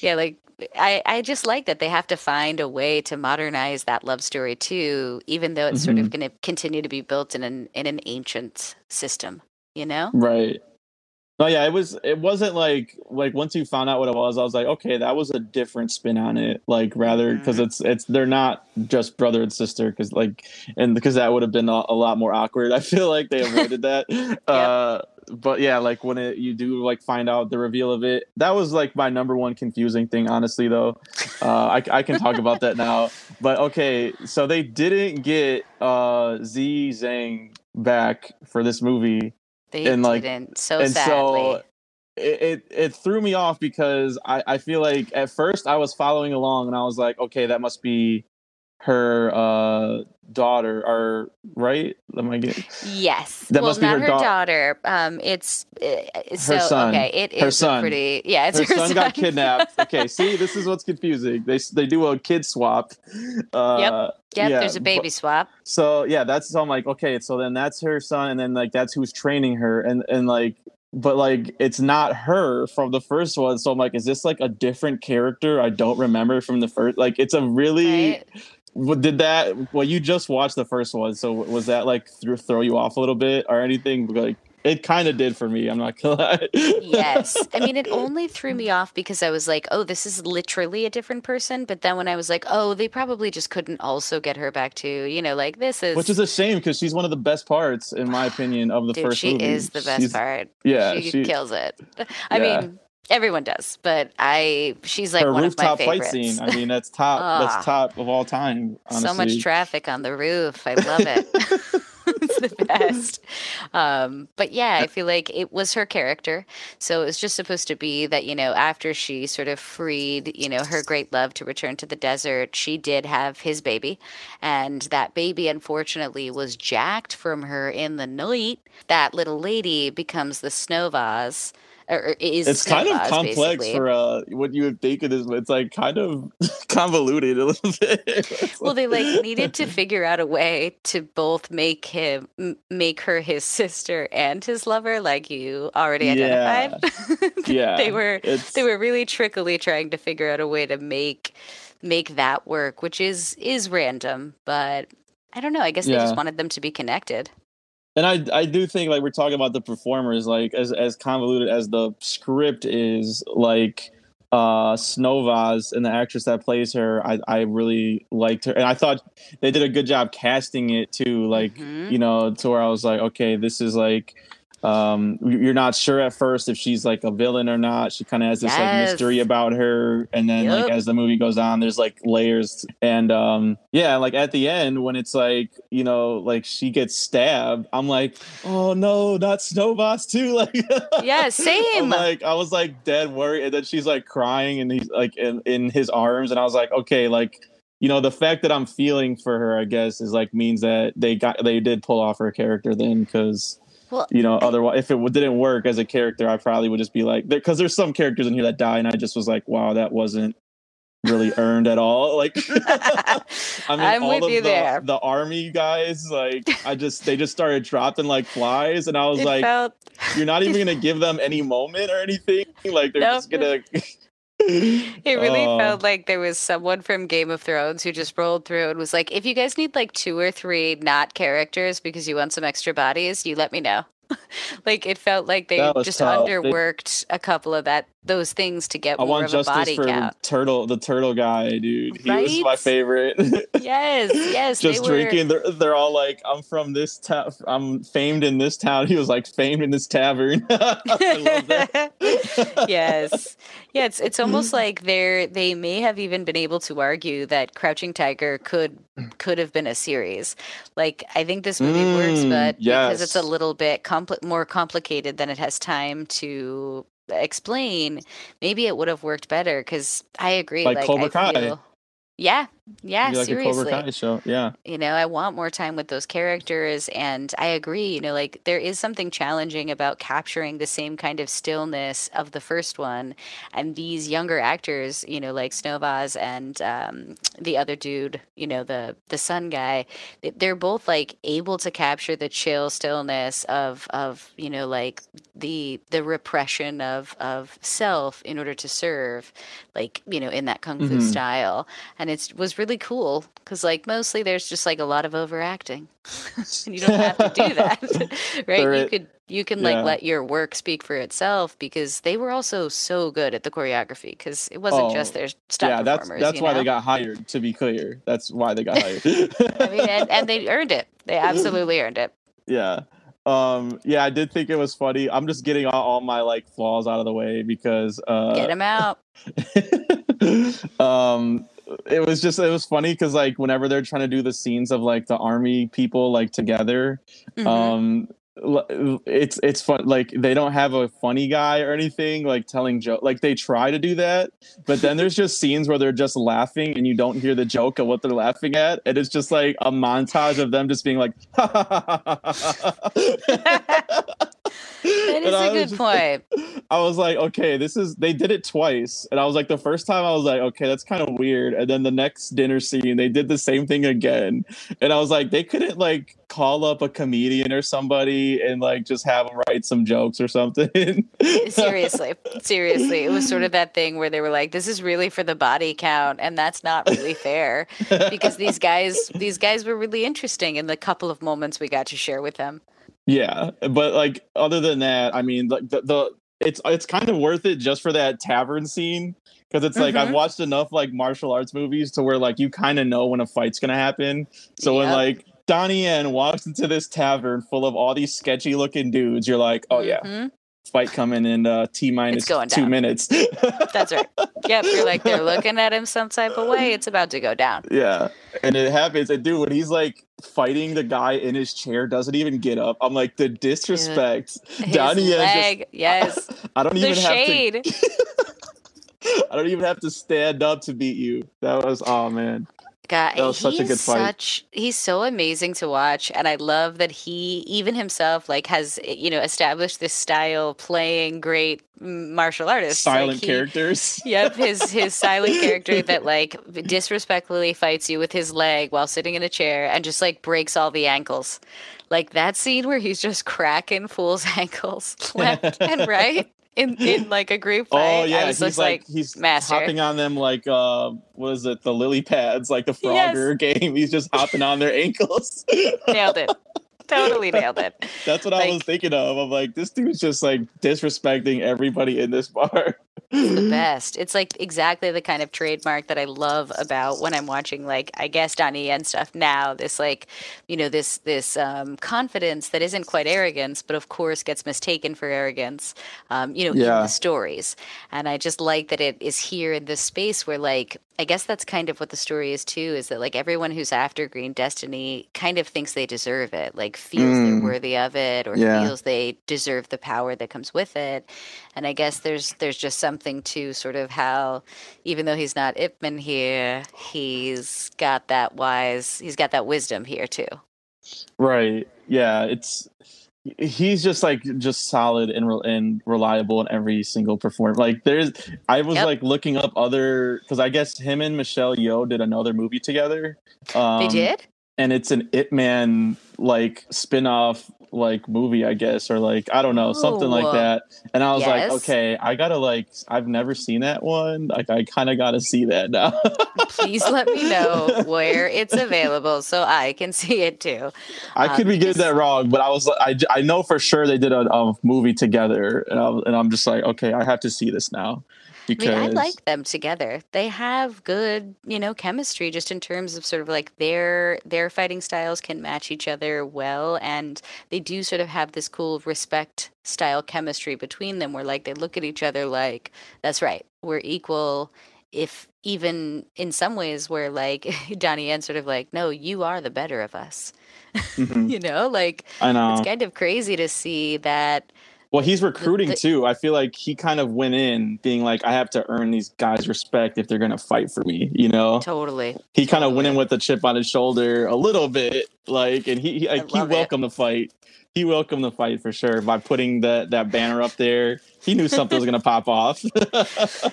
yeah like I, I just like that they have to find a way to modernize that love story too, even though it's mm-hmm. sort of mm-hmm. going to continue to be built in an in an ancient system. You know, right? Oh yeah, it was. It wasn't like like once you found out what it was, I was like, okay, that was a different spin on it. Like rather because mm-hmm. it's it's they're not just brother and sister because like and because that would have been a, a, lot more awkward. I feel like they avoided that. yep. Uh, but yeah, like when it, you do like find out the reveal of it, that was like my number one confusing thing, honestly. Though, uh, I, I can talk about that now. But okay, so they didn't get uh, Z Zhang back for this movie. They and, like, didn't. So and sadly. So, it, it, it threw me off because I, I feel like at first I was following along and I was like, okay, that must be her uh daughter are right? Am i getting yes. That well, must be her, her da- daughter. Um it's uh, so son. okay it her is son. pretty yeah it's her, her son, son, got kidnapped. Okay see this is what's confusing. They they do a kid swap. Uh yep. Yep, yeah, there's a baby swap. So yeah, that's so I'm like, okay, so then that's her son, and then like that's who's training her, and and like but like it's not her from the first one. So i'm like is this like a different character? I don't remember from the first like it's a really right did that well you just watched the first one so was that like th- throw you off a little bit or anything? Like it kind of did for me i'm not gonna lie. Yes. I mean it only threw me off because i was like oh this is literally a different person but then when i was like oh they probably just couldn't also get her back to you know like this is which is a shame because she's one of the best parts in my opinion of the Dude, first she movie. is the best she's, part. Yeah she, she kills it. I yeah. mean Everyone does, but I she's like Her one of my favorites. fight scene. I mean, that's top. that's ah. top of all time. Honestly. So much traffic on the roof. I love it. it's the best. Um, but yeah, I feel like it was her character. So it was just supposed to be that, you know, after she sort of freed, you know, her great love to return to the desert, she did have his baby. And that baby, unfortunately, was jacked from her in the night. That little lady becomes the snow vase or is it's kind of complex basically. for uh what you would think it is it's like kind of convoluted a little bit. Well they like needed to figure out a way to both make him make her his sister and his lover like you already identified. Yeah, yeah. they were it's... they were really trickily trying to figure out a way to make make that work which is is random but i don't know i guess they just wanted them to be connected and I I do think like we're talking about the performers like as as convoluted as the script is like uh Snow Vase and the actress that plays her, I, I really liked her. And I thought they did a good job casting it too. Like, mm-hmm. you know, to where I was like, okay, this is like um you're not sure at first if she's like a villain or not. She kind of has this yes. like mystery about her. And then yep. like as the movie goes on there's like layers. And um yeah like at the end when it's like you know like she gets stabbed i'm like oh no not Snow Vase too. Like yeah same. I'm like i was like dead worried. And then she's like crying and he's like in, in his arms. And i was like okay like you know the fact that i'm feeling for her i guess is like means that they got they did pull off her character then because well, you know, otherwise, if it didn't work as a character, I probably would just be like, because there's some characters in here that die, and I just was like, wow, that wasn't really earned at all. Like, I mean, I'm all with you the, there. The army guys, like, I just they just started dropping like flies, and I was it like, felt... you're not even gonna give them any moment or anything. Like, they're nope. just gonna. it really uh, felt like there was someone from Game of Thrones who just rolled through and was like, if you guys need like two or three not characters because you want some extra bodies, you let me know. like it felt like they just tough. underworked they, a couple of that those things to get I more of a body count. Turtle, the turtle guy, dude. He right? was my favorite. yes, yes. Just drinking. Were... They're, they're all like, "I'm from this town. I'm famed in this town." He was like, "Famed in this tavern." yes, yeah. It's it's almost like they're they may have even been able to argue that Crouching Tiger could could have been a series. Like I think this movie mm, works, but yes. because it's a little bit compl- more complicated than it has time to explain, maybe it would have worked better. Because I agree, like, like Cobra I Kai. Feel, yeah, yeah, like seriously. A Cobra Kai show. Yeah. You know, I want more time with those characters and I agree, you know, like there is something challenging about capturing the same kind of stillness of the first one and these younger actors, you know, like Snow Vase and um, the other dude, you know, the the sun guy, they're both like able to capture the chill stillness of of, you know, like the the repression of of self in order to serve like, you know, in that kung fu mm-hmm. style. And it was really cool because like mostly there's just like a lot of overacting. And you don't have to do that right? You could you can like let your work speak for itself because they were also so good at the choreography because it wasn't oh, just their stunt yeah that's that's why know? they got hired to be clear. That's why they got hired. I mean and, and they earned it. They absolutely earned it. Yeah. Um yeah i did think it was funny. I'm just getting all, all my like flaws out of the way because uh get them out. um it was just it was funny because like whenever they're trying to do the scenes of like the army people like together mm-hmm. um it's it's fun like they don't have a funny guy or anything like telling joke like they try to do that but then there's just scenes where they're just laughing and you don't hear the joke of what they're laughing at and it's just like a montage of them just being like that is a good just, point. I was like, okay, this is they did it twice, and I was like, the first time I was like, okay, that's kind of weird, and then the next dinner scene they did the same thing again, and I was like, they couldn't like call up a comedian or somebody and like just have them write some jokes or something. Eh, seriously, seriously, it was sort of that thing where they were like, this is really for the body count, and that's not really fair because these guys, these guys were really interesting in the couple of moments we got to share with them. Yeah, but like other than that, I mean, like the, the it's it's kind of worth it just for that tavern scene because it's like mm-hmm. I've watched enough like martial arts movies to where like you kind of know when a fight's gonna happen. So yep. when like Donnie Yen walks into this tavern full of all these sketchy looking dudes, you're like, oh yeah, mm-hmm fight coming in uh, T minus two minutes. That's right. Yep. You're like, they're looking at him some type of way. It's about to go down. Yeah. And it happens. And dude, when he's like fighting the guy in his chair, doesn't even get up. I'm like, the disrespect. His Donnie leg. Just, yes. I, I don't the even shade. have to. I don't even have to stand up to beat you. That was oh man. That was such a good fight. Such, he's so amazing to watch, and I love that he even himself like has you know established this style playing great martial artists, silent like he, characters. Yep, his his silent character that like disrespectfully fights you with his leg while sitting in a chair and just like breaks all the ankles. Like that scene where he's just cracking fools' ankles left and right in in like a group oh, fight. Oh yeah, he's like, like, he's master. hopping on them like uh what is it, the lily pads, like the Frogger yes. game. He's just hopping on their ankles. nailed it. Totally nailed it. That's what like, I was thinking of. I'm like, this dude's just like disrespecting everybody in this bar. The best. It's like exactly the kind of trademark that I love about when I'm watching like I guess Donnie Yen stuff now. This like, you know, this this um, confidence that isn't quite arrogance, but of course gets mistaken for arrogance. Um, you know, yeah. in the stories, and I just like that it is here in this space where like I guess that's kind of what the story is too. Is that like everyone who's after Green Destiny kind of thinks they deserve it, like feels mm. they're worthy of it, or yeah. feels they deserve the power that comes with it. And I guess there's there's just something to sort of how, even though he's not Ip Man here, he's got that wise, he's got that wisdom here too. Right. Yeah. It's he's just like just solid and re- and reliable in every single performance. Like there's, I was yep. like looking up other because I guess him and Michelle Yeoh did another movie together. Um, they did, and it's an Ip Man like spin-off like movie, I guess, or like I don't know, Ooh. something like that. And I was yes. like, okay, I gotta like I've never seen that one. Like I kind of gotta see that now. Please let me know where it's available so I can see it too. I um, could be getting that wrong, but I was I I know for sure they did a, a movie together, and, I, and I'm just like, okay, I have to see this now because I, mean, I like them together. They have good, you know, chemistry just in terms of sort of like their their fighting styles can match each other well and they do sort of have this cool respect style chemistry between them where like they look at each other like that's right. We're equal if even in some ways where like Donnie Yen sort of like no, you are the better of us. Mm-hmm. you know, like I know. it's kind of crazy to see that well, he's recruiting the, the, too. I feel like he kind of went in being like, I have to earn these guys' respect if they're going to fight for me, you know? Totally. He kind of went in with a chip on his shoulder a little bit, like, and he he, like, he welcomed it. the fight. He welcomed the fight for sure by putting that that banner up there. He knew something was going to pop off.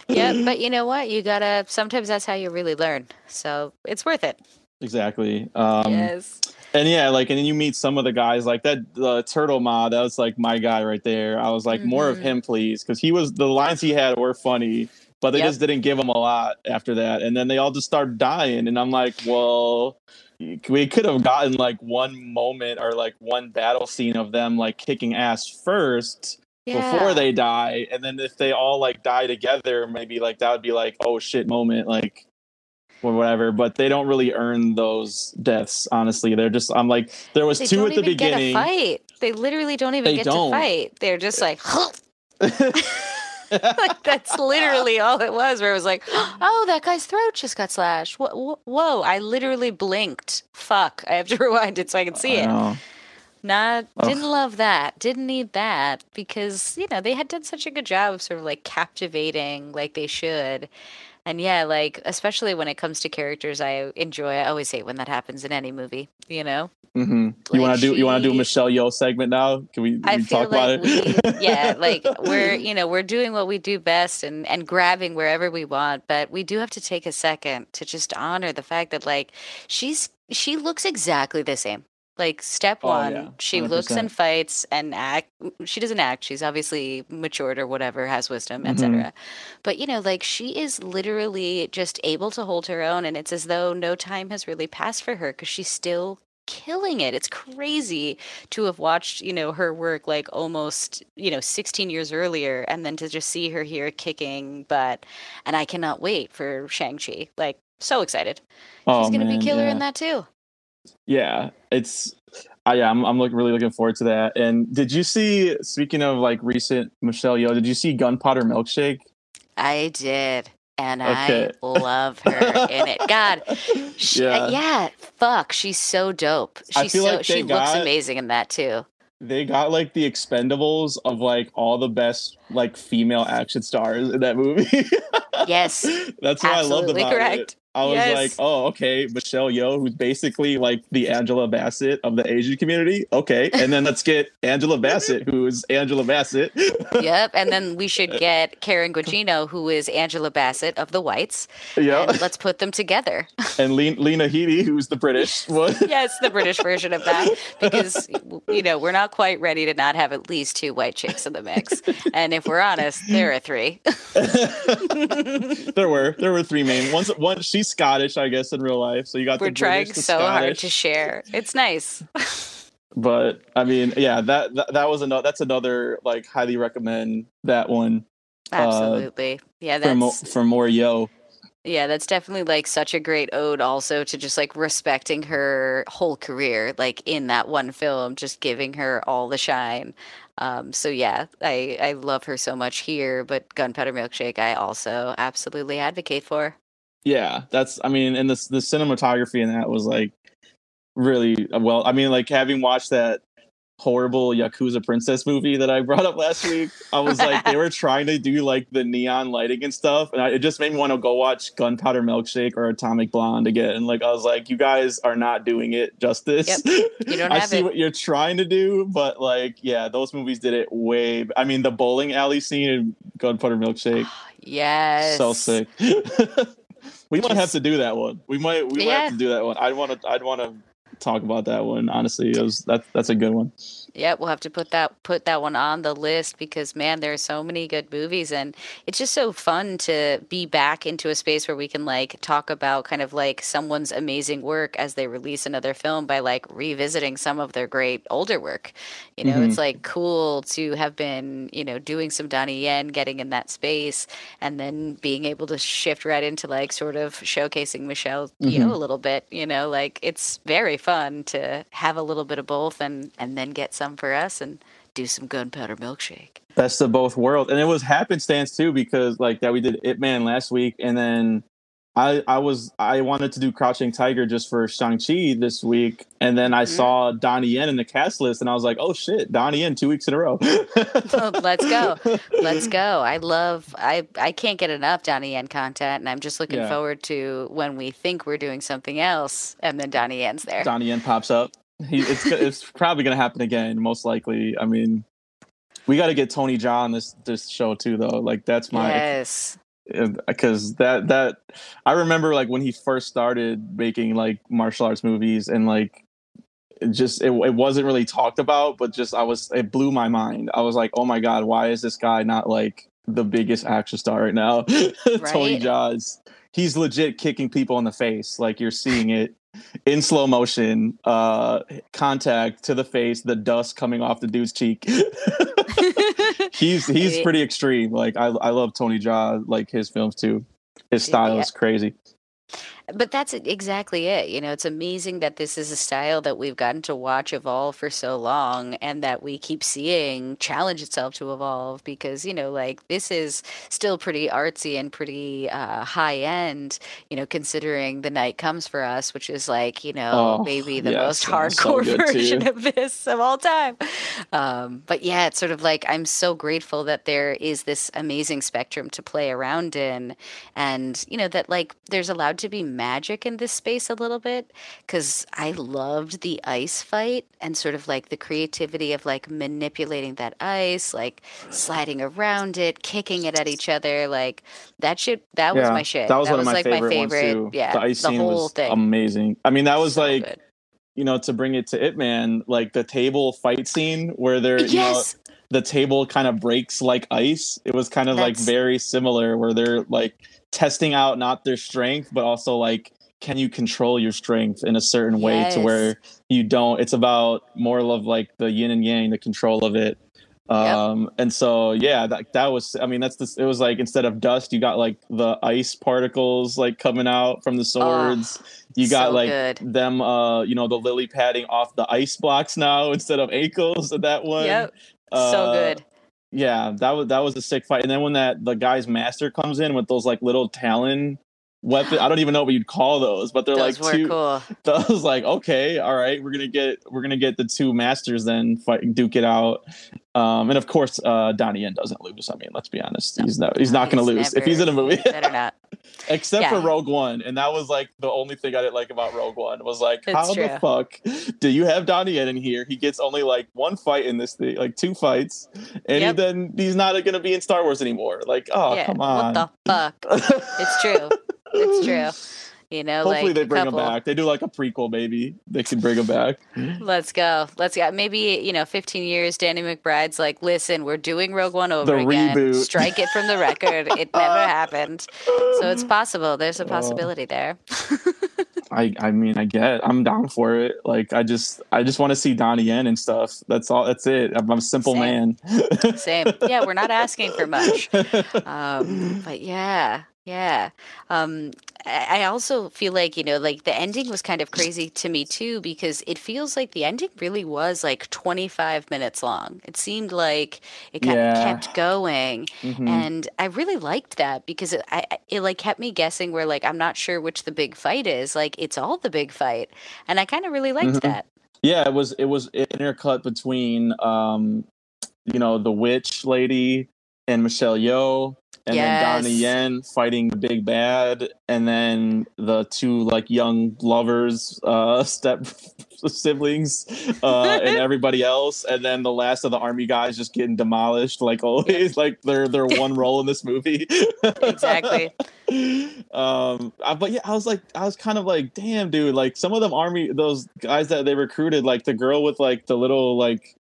yeah, but you know what? You gotta. Sometimes that's how you really learn. So it's worth it. Exactly. Um, yes and yeah, like, and then you meet some of the guys like that. The Turtle Ma, that was like my guy right there. I was like, mm-hmm. more of mm-hmm. him, please, because he was the lines he had were funny, but they yep. just didn't give him a lot after that. And then they all just start dying, and I'm like, well, we could have gotten like one moment or like one battle scene of them like kicking ass first. Yeah. Before they die, and then if they all like die together, maybe like that would be like, oh shit moment. Like or whatever, but they don't really earn those deaths. Honestly, they're just. I'm like, there was they two at the beginning. fight. They literally don't even they get don't. to fight. They're just like. like that's literally all it was. Where it was like, oh, that guy's throat just got slashed. Whoa, whoa! I literally blinked. Fuck! I have to rewind it so I can see it. Not didn't love that. Didn't need that because you know they had done such a good job of sort of like captivating like they should, and yeah, like especially when it comes to characters I enjoy, I always hate when that happens in any movie. You know. Mm-hmm. Like you want to do you want to do a Michelle Yeoh segment now? Can we, can we talk like about it? We, yeah, like we're you know we're doing what we do best and and grabbing wherever we want, but we do have to take a second to just honor the fact that like she's she looks exactly the same like step oh, one, yeah. she looks and fights and act. She doesn't act. She's obviously matured or whatever, has wisdom, mm-hmm. etc. But you know, like she is literally just able to hold her own, and it's as though no time has really passed for her because she's still killing it. It's crazy to have watched, you know, her work like almost, you know, 16 years earlier and then to just see her here kicking butt. And I cannot wait for Shang-Chi. Like, so excited. Oh, She's going to be killer yeah. in that too. Yeah, it's uh, yeah, I'm I'm look, really looking forward to that. And did you see? Speaking of like recent Michelle Yeoh, did you see Gunpowder Milkshake? I did, and okay. I love her in it. God, she, yeah. yeah, fuck, she's so dope. She's so like she got, looks amazing in that too. They got like the Expendables of like all the best like female action stars in that movie. yes, that's what I love about correct. it. I was yes. like, oh, okay, Michelle Yeoh, who's basically like the Angela Bassett of the Asian community. Okay. And then let's get Angela Bassett, who's Angela Bassett. yep. And then we should get Karen Gugino, who is Angela Bassett of the whites. Yeah. Let's put them together. and Le- Lena Headey, who's the British one. yes, the British version of that. Because, you know, we're not quite ready to not have at least two white chicks in the mix. And if we're honest, there are three. there were. There were three main. Once, one, she's Scottish, I guess, in real life. So you got we're trying so Scottish. hard to share. It's nice. but I mean, yeah, that, that that was another. That's another like highly recommend that one. Absolutely. Uh, yeah, that's for, mo- for more yo. Yeah, that's definitely like such a great ode also to just like respecting her whole career, like in that one film, just giving her all the shine. Um, so yeah, I I love her so much here, but Gunpowder Milkshake I also absolutely advocate for. Yeah, that's I mean, and the the cinematography in that was like really uh, well. I mean, like having watched that horrible Yakuza princess movie that I brought up last week. I was like, they were trying to do like the neon lighting and stuff, and I, it just made me want to go watch Gunpowder Milkshake or Atomic Blonde again. Like I was like, you guys are not doing it justice. Yep. You don't I see it. what you're trying to do, but like, yeah, those movies did it way. I mean, the bowling alley scene in Gunpowder Milkshake. yes, so sick. we might have to do that one. We might. We yeah. might have to do that one. I'd want to. I'd want to talk about that one. Honestly, it was that that's a good one. Yeah, we'll have to put that put that one on the list because man, there are so many good movies, and it's just so fun to be back into a space where we can like talk about kind of like someone's amazing work as they release another film by like revisiting some of their great older work. You know, mm-hmm. it's like cool to have been you know doing some Donnie Yen, getting in that space, and then being able to shift right into like sort of showcasing Michelle, you mm-hmm. know, a little bit. You know, like it's very fun to have a little bit of both and and then get some for us and do some gunpowder milkshake. Best of both worlds, and it was happenstance too because like that we did Ip Man last week, and then I I was I wanted to do Crouching Tiger just for Shang Chi this week, and then I mm-hmm. saw Donnie Yen in the cast list, and I was like, oh shit, Donnie Yen two weeks in a row. let's go, let's go. I love I I can't get enough Donnie Yen content, and I'm just looking yeah. forward to when we think we're doing something else, and then Donnie Yen's there. Donnie Yen pops up. He, it's it's probably going to happen again, most likely. I mean, we got to get Tony on this this show too, though. Like that's my yes, because uh, that that I remember like when he first started making like martial arts movies and like it just it, it wasn't really talked about, but just I was it blew my mind. I was like, oh my god, why is this guy not like the biggest action star right now? Right? Tony Jaa's he's legit kicking people in the face. Like you're seeing it in slow motion, uh, contact to the face, the dust coming off the dude's cheek. he's he's pretty extreme. Like I I love Tony Jaa, like his films too. His style yeah. is crazy but that's exactly it. You know, it's amazing that this is a style that we've gotten to watch evolve for so long and that we keep seeing challenge itself to evolve because, you know, like this is still pretty artsy and pretty uh, high end, you know, considering The Night Comes for Us, which is like, you know, oh, maybe the yes, most hardcore so version of this of all time. Um, but yeah, it's sort of like I'm so grateful that there is this amazing spectrum to play around in and, you know, that like there's allowed to be magic in this space a little bit because I loved the ice fight and sort of like the creativity of like manipulating that ice, like sliding around it, kicking it at each other. Like that shit, that yeah, was my shit. That was that one was my like favorite, my favorite. Yeah, the ice the scene was thing. amazing. I mean, that was so like. Good. You know, to bring it to Ip Man, like the table fight scene where they're yes. you know the table kind of breaks like ice. It was kind of That's... like very similar where they're like testing out not their strength, but also like can you control your strength in a certain way yes. to where you don't it's about more of like the yin and yang the control of it um yep. and so yeah that that was i mean that's this it was like instead of dust you got like the ice particles like coming out from the swords oh, you got so like good. them uh you know the lily padding off the ice blocks now instead of ankles of that one yep uh, so good yeah, that was that was a sick fight. And then when that the guy's master comes in with those like little talon weapon, I don't even know what you'd call those, but they're those like two. Cool. was like, okay, all right, we're gonna get we're gonna get the two masters then fight duke it out. Um, and of course, uh, Donnie Yen doesn't lose. I mean, let's be honest, no, he's no, he's not going to lose never, if he's in a movie. better not. Except yeah. for Rogue One, and that was like the only thing I didn't like about Rogue One was like, it's how true. the fuck do you have Donnie Yen in here? He gets only like one fight in this thing, like two fights, and yep. then he's not going to be in Star Wars anymore. Like, oh yeah, come on, what the fuck? it's true. It's true. You know, hopefully like they bring couple... him back. They do like a prequel, maybe they can bring him back. Let's go. Let's go. Maybe you know, 15 years. Danny McBride's like, listen, we're doing Rogue One over the again. Reboot. Strike it from the record. it never happened, so it's possible. There's a possibility there. I I mean I get I'm down for it. Like I just I just want to see Donnie Yen and stuff. That's all. That's it. I'm, I'm a simple Same. man. Same. Yeah, we're not asking for much. Um, but yeah, yeah. Um, I also feel like, you know, like the ending was kind of crazy to me too, because it feels like the ending really was like 25 minutes long. It seemed like it kind yeah. of kept going. Mm-hmm. And I really liked that because it, I, it like kept me guessing where like, I'm not sure which the big fight is. Like it's all the big fight. And I kind of really liked mm-hmm. that. Yeah, it was, it was an intercut between, um, you know, the witch lady and Michelle Yeoh and yes. then Donnie Yen fighting the big bad, and then the two like young lovers, uh, step siblings, uh, and everybody else, and then the last of the army guys just getting demolished, like always, like they're they're one role in this movie. exactly. Um, but yeah, I was like, I was kind of like, damn, dude, like some of them army, those guys that they recruited, like the girl with like the little like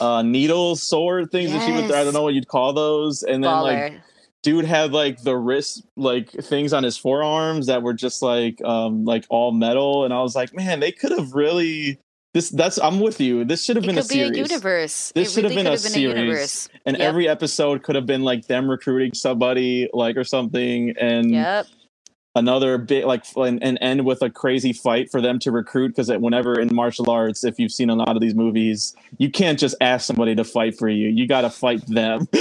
uh needle sword things yes. that she would I don't know what you'd call those and then Baller. like dude had like the wrist like things on his forearms that were just like um like all metal and i was like man they could have really this that's i'm with you. This should have been a series be a universe. This should really have been, a, been series. a and yep. every episode could have been like them recruiting somebody like or something and yep another bit like and, and, end with a crazy fight for them to recruit because whenever in martial arts if you've seen a lot of these movies you can't just ask somebody to fight for you. You got to fight them.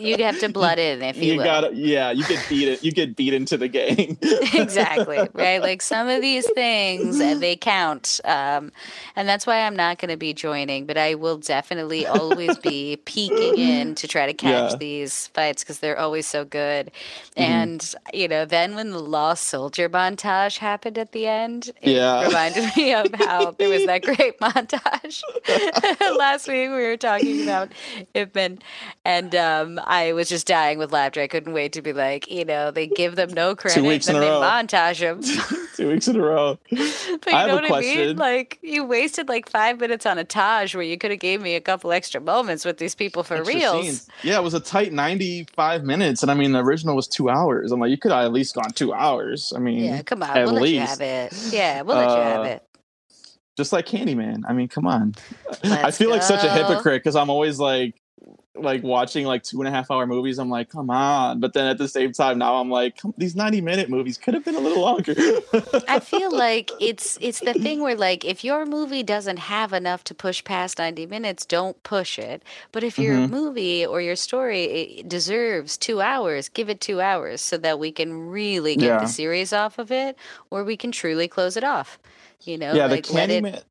You have to blood in if you, you got yeah you get beat it you get beat into the game. Exactly right? Like some of these things and they count um, and that's why i'm not going to be joining but i will definitely always be peeking in to try to catch yeah. these fights because they're always so good. Mm-hmm. and you know then when the Lost Soldier montage happened at the end, it yeah. reminded me of how there was that great montage. Last week we were talking about Ip Man, and um, I was just dying with laughter. I couldn't wait to be like, you know, they give them no credit, Two weeks and in a they row. montage them. Two weeks in a row. but you I know what question. I mean? Like you wasted like five minutes on a Taj where you could have gave me a couple extra moments with these people for real. Yeah, it was a tight ninety-five minutes, and I mean the original was two hours. I'm like, you could have at least gone two hours. I mean, yeah, come on, we'll least. let you have it. Yeah, we'll let uh, you have uh, it. Just like Candyman. I mean, come on. Let's I feel go. like such a hypocrite because I'm always like, like watching like two and a half hour movies. I'm like, come on. But then at the same time, now I'm like, these 90 minute movies could have been a little longer. I feel like it's it's the thing where like if your movie doesn't have enough to push past 90 minutes, don't push it. But if your mm-hmm. movie or your story deserves two hours, give it two hours so that we can really get yeah. the series off of it, or we can truly close it off. You know, yeah, like the Candyman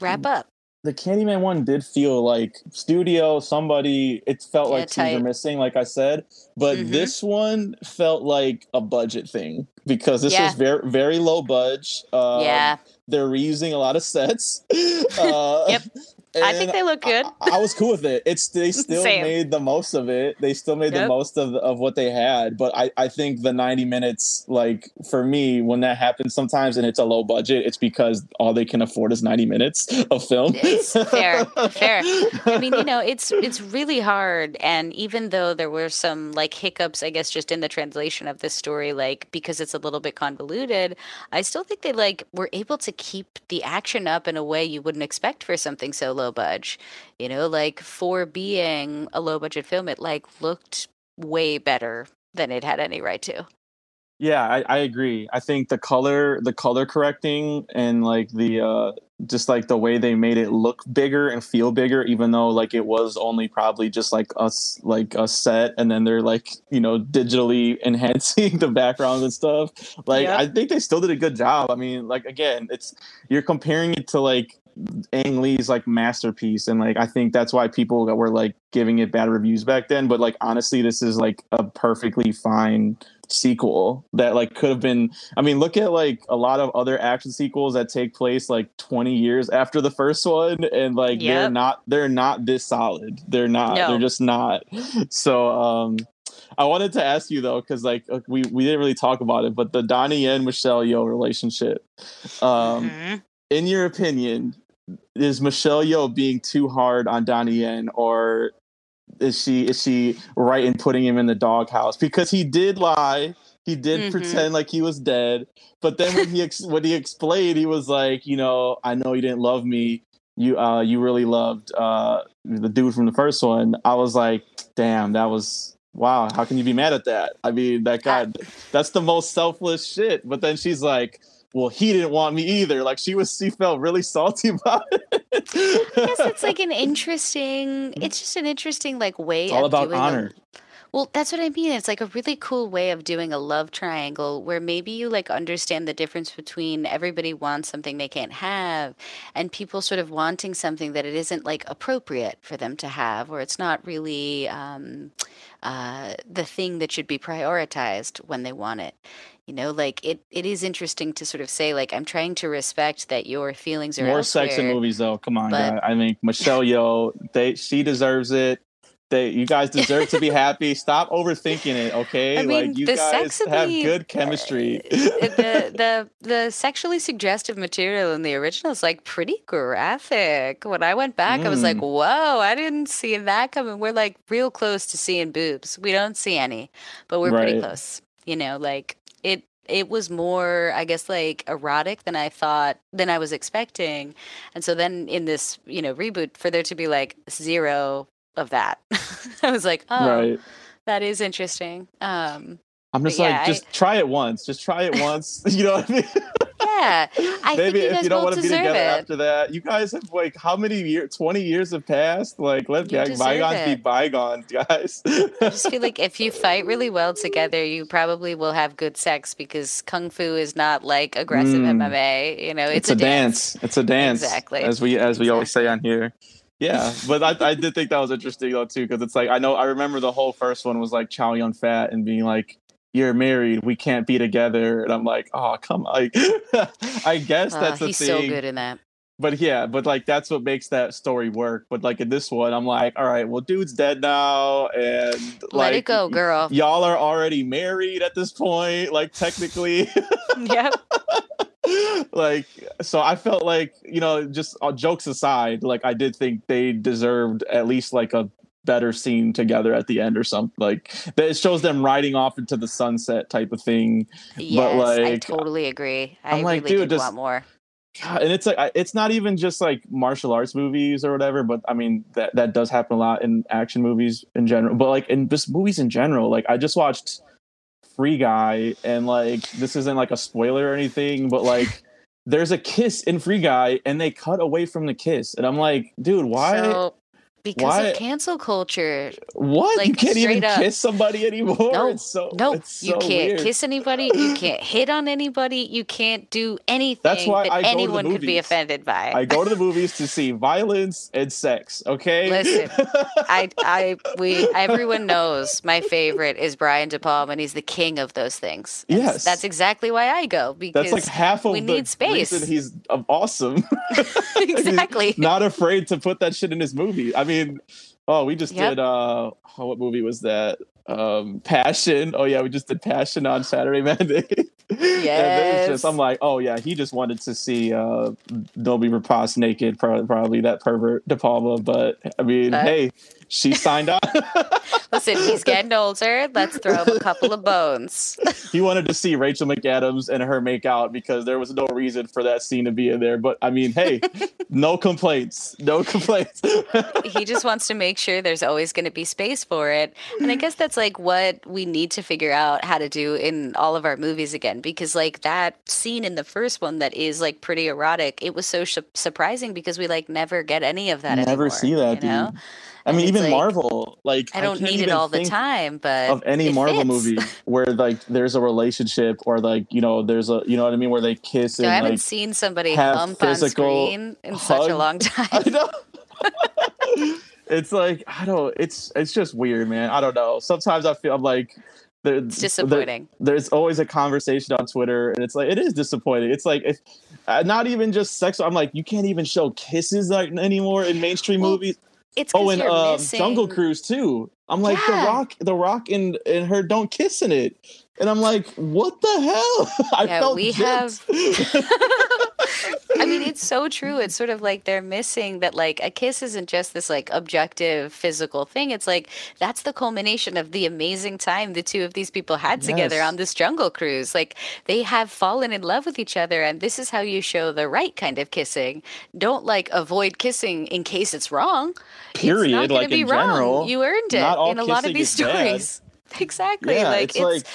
wrap up the Candyman one did feel like studio somebody. It felt yeah, like tight. are missing, like I said. But mm-hmm. this one felt like a budget thing because this yeah. was very very low budget. Um, yeah, they're reusing a lot of sets. Uh, yep. I think they look good. I, I, was cool with it. It's they still made the most of it. They still made yep. the most of of what they had. But I I think the ninety minutes, like for me, when that happens sometimes and it's a low budget, it's because all they can afford is ninety minutes of film. It's fair, fair. I mean, you know, it's it's really hard. And even though there were some like hiccups, I guess, just in the translation of this story, like because it's a little bit convoluted, I still think they like were able to keep the action up in a way you wouldn't expect for something so low budge. You know, like for being a low budget film, it like looked way better than it had any right to. Yeah, I, I agree. I think the color, the color correcting, and like the uh, just like the way they made it look bigger and feel bigger, even though like it was only probably just like us, like a set, and then they're like you know digitally enhancing the backgrounds and stuff. Like yep. I think they still did a good job. I mean, like again, it's you're comparing it to like Ang Lee's like masterpiece, and like I think that's why people were like giving it bad reviews back then. But like honestly, this is like a perfectly fine sequel that like could have been. I mean, look at like a lot of other action sequels that take place like 20 years after the first one, and like yep. they're not they're not this solid. They're not. No. They're just not. So um I wanted to ask you though, because like we we didn't really talk about it, but the Donnie and Michelle Yeoh relationship. Um, mm-hmm. In your opinion, is Michelle Yeoh being too hard on Donnie Yen, or is she is she right in putting him in the doghouse because he did lie. He did mm-hmm. pretend like he was dead, but then when he ex- when he explained, he was like, you know, I know you didn't love me. You uh you really loved uh the dude from the first one. I was like, damn, that was wow. How can you be mad at that? I mean, that guy, that's the most selfless shit. But then she's like, well, he didn't want me either. Like she was, she felt really salty about it. I guess it's like an interesting. It's just an interesting like way. Of doing it. It's all about honor. A, well, that's what I mean. It's like a really cool way of doing a love triangle where maybe you like understand the difference between everybody wants something they can't have and people sort of wanting something that it isn't like appropriate for them to have or it's not really um, uh, the thing that should be prioritized when they want it. You know, like it, it is interesting to sort of say, like, I'm trying to respect that your feelings are more sex in movies, though. Come on, but... I mean, Michelle Yeoh they she deserves it. They, you guys deserve to be happy. Stop overthinking it, okay? I mean, like you guys have good chemistry. the the the sexually suggestive material in the original is like pretty graphic. When I went back, mm. I was like, mm. "Whoa, I didn't see that coming." We're like real close to seeing boobs. We don't see any, but we're right. pretty close. You know, like it it was more i guess like erotic than i thought than i was expecting and so then in this you know reboot for there to be like zero of that. I was like, oh, right. that is interesting. Um, I'm just like, yeah, just I, try it once. Just try it once. you know what I mean? Yeah, I Maybe if you don't want to be together it. after that, you guys have like how many years? Twenty years have passed. Like let you bygones it. be bygones, guys. I just feel like if you fight really well together, you probably will have good sex because kung fu is not like aggressive mm. MMA. You know, it's, it's a, a dance. dance. It's a dance. Exactly. As we as we exactly. always say on here. Yeah, but I, I did think that was interesting though too, because it's like I know I remember the whole first one was like Chow Yun Fat and being like, "You're married, we can't be together," and I'm like, "Oh, come on!" Like, I guess uh, that's the he's thing. so good in that. But yeah, but like that's what makes that story work. But like in this one, I'm like, all right, well, dude's dead now, and let it go, girl. Y'all are already married at this point, like technically. yep. like so i felt like you know just uh, jokes aside like i did think they deserved at least like a better scene together at the end or something like that it shows them riding off into the sunset type of thing yes, but like i totally agree i am like really dude just, want more God, and it's like it's not even just like martial arts movies or whatever but i mean that that does happen a lot in action movies in general but like in just movies in general like i just watched Free Guy, and like this isn't like a spoiler or anything, but like there's a kiss in Free Guy, and they cut away from the kiss, and I'm like, dude, why? So because Why? of cancel culture. What? Like, you can't even up. kiss somebody anymore? No, it's so, no, it's so you can't weird. kiss anybody. You can't hit on anybody. You can't do anything That's why that I anyone could be offended by. I go to the movies to see violence and sex. Okay. Listen, I, I, we, everyone knows my favorite is Brian De Palma, and he's the king of those things. And yes, that's exactly why I go because that's like half of we the need space. reason he's um, awesome. exactly. not afraid to put that shit in his movie. I mean, oh, we just yep. did uh oh, what movie was that? Um Passion. Oh yeah, we just did Passion on Saturday Monday. yes. Just, I'm like, oh yeah, he just wanted to see uh Dolby Rapace naked, probably that pervert De Palma. But I mean, but, hey, she signed on. Listen, he's getting older. Let's throw him a couple of bones. he wanted to see Rachel McAdams and her make out because there was no reason for that scene to be in there. But I mean, hey, no complaints. No complaints. he just wants to make sure there's always going to be space for it. And I guess that's like what we need to figure out how to do in all of our movies again. Because like that scene in the first one that is like pretty erotic, it was so sh- surprising because we like never get any of that never anymore, see that, you know? Dude. I mean, even like, Marvel, like I don't I need it all the time, but of any Marvel fits. movie where like there's a relationship or like you know there's a you know what I mean where they kiss. And, I haven't like, seen somebody hump on screen in hug. such a long time. I know. it's like I don't. It's it's just weird, man. I don't know. Sometimes I feel I'm like. There, it's disappointing. There, there's always a conversation on Twitter, and it's like it is disappointing. It's like if, uh, not even just sex. I'm like, you can't even show kisses like anymore in mainstream well, movies. It's oh, and uh, missing... Jungle Cruise too. I'm like yeah. the Rock, the Rock, and and her don't kiss in it, and I'm like, what the hell? I yeah, felt we have. I mean, it's so true. It's sort of like they're missing that, like, a kiss isn't just this, like, objective physical thing. It's like that's the culmination of the amazing time the two of these people had together yes. on this jungle cruise. Like, they have fallen in love with each other, and this is how you show the right kind of kissing. Don't, like, avoid kissing in case it's wrong. Period. It's not like, be wrong. General, you earned it in a lot of these stories. Bad. Exactly. Yeah, like, it's, it's like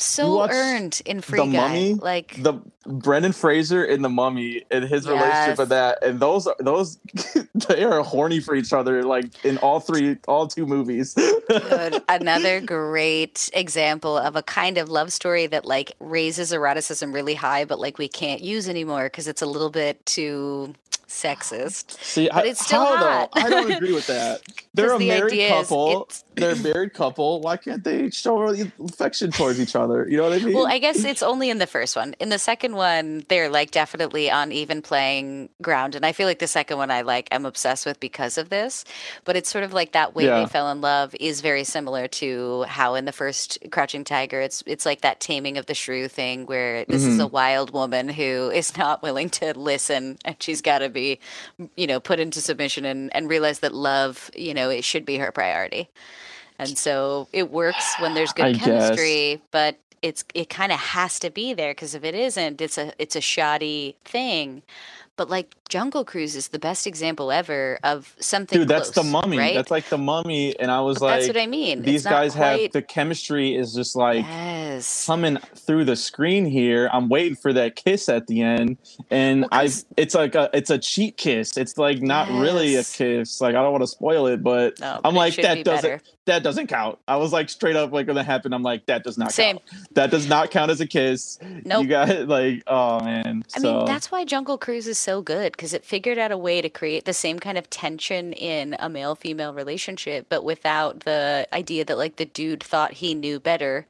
so earned in Free the Guy. Mummy, like the Brendan Fraser in the Mummy and his yes. relationship with that, and those those they are horny for each other, like in all three, all two movies. Good. Another great example of a kind of love story that like raises eroticism really high, but like we can't use anymore because it's a little bit too sexist. See, but I, it's still how, hot. Though? I don't agree with that. They're a the married couple. They're a married couple. Why can't they show affection towards each other? You know what I mean? Well, I guess it's only in the first one. In the second one, they're like definitely on even playing ground, and I feel like the second one I like I'm obsessed with because of this. But it's sort of like that way yeah. they fell in love is very similar to how in the first Crouching Tiger, it's it's like that taming of the shrew thing where this mm-hmm. is a wild woman who is not willing to listen, and she's got to be be, you know, put into submission and, and realize that love, you know, it should be her priority. And so it works when there's good I chemistry, guess. but it's it kind of has to be there because if it isn't, it's a it's a shoddy thing. But like Jungle Cruise is the best example ever of something. Dude, that's close, the mummy. Right? That's like the mummy. And I was but like, that's what I mean. These guys quite... have the chemistry is just like yes. coming through the screen here. I'm waiting for that kiss at the end, and well, I it's like a it's a cheat kiss. It's like not yes. really a kiss. Like I don't want to spoil it, but no, I'm like that doesn't better. That doesn't count. I was like straight up like when that happened. I'm like that does not Same. count. That does not count as a kiss. Nope. You got it, like oh man. I so. mean that's why Jungle Cruise is so good because it figured out a way to create the same kind of tension in a male female relationship, but without the idea that like the dude thought he knew better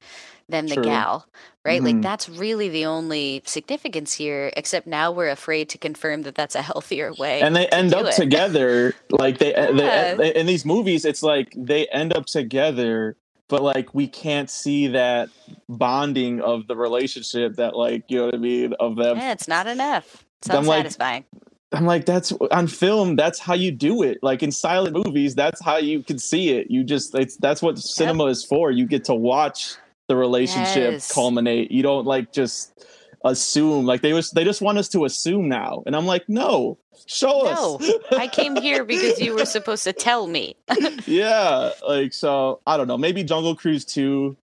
than the True. gal, right? Mm-hmm. Like that's really the only significance here. Except now we're afraid to confirm that that's a healthier way. And they end up it. together, like they, yeah. they, in these movies. It's like they end up together, but like we can't see that bonding of the relationship. That like you know what I mean of them. Yeah, it's not enough. It's unsatisfying. Like, I'm like, that's on film. That's how you do it. Like in silent movies, that's how you can see it. You just, it's that's what cinema yep. is for. You get to watch the relationship yes. culminate. You don't like just assume. Like they was, they just want us to assume now. And I'm like, no, show no, us. I came here because you were supposed to tell me. yeah, like so. I don't know. Maybe Jungle Cruise two.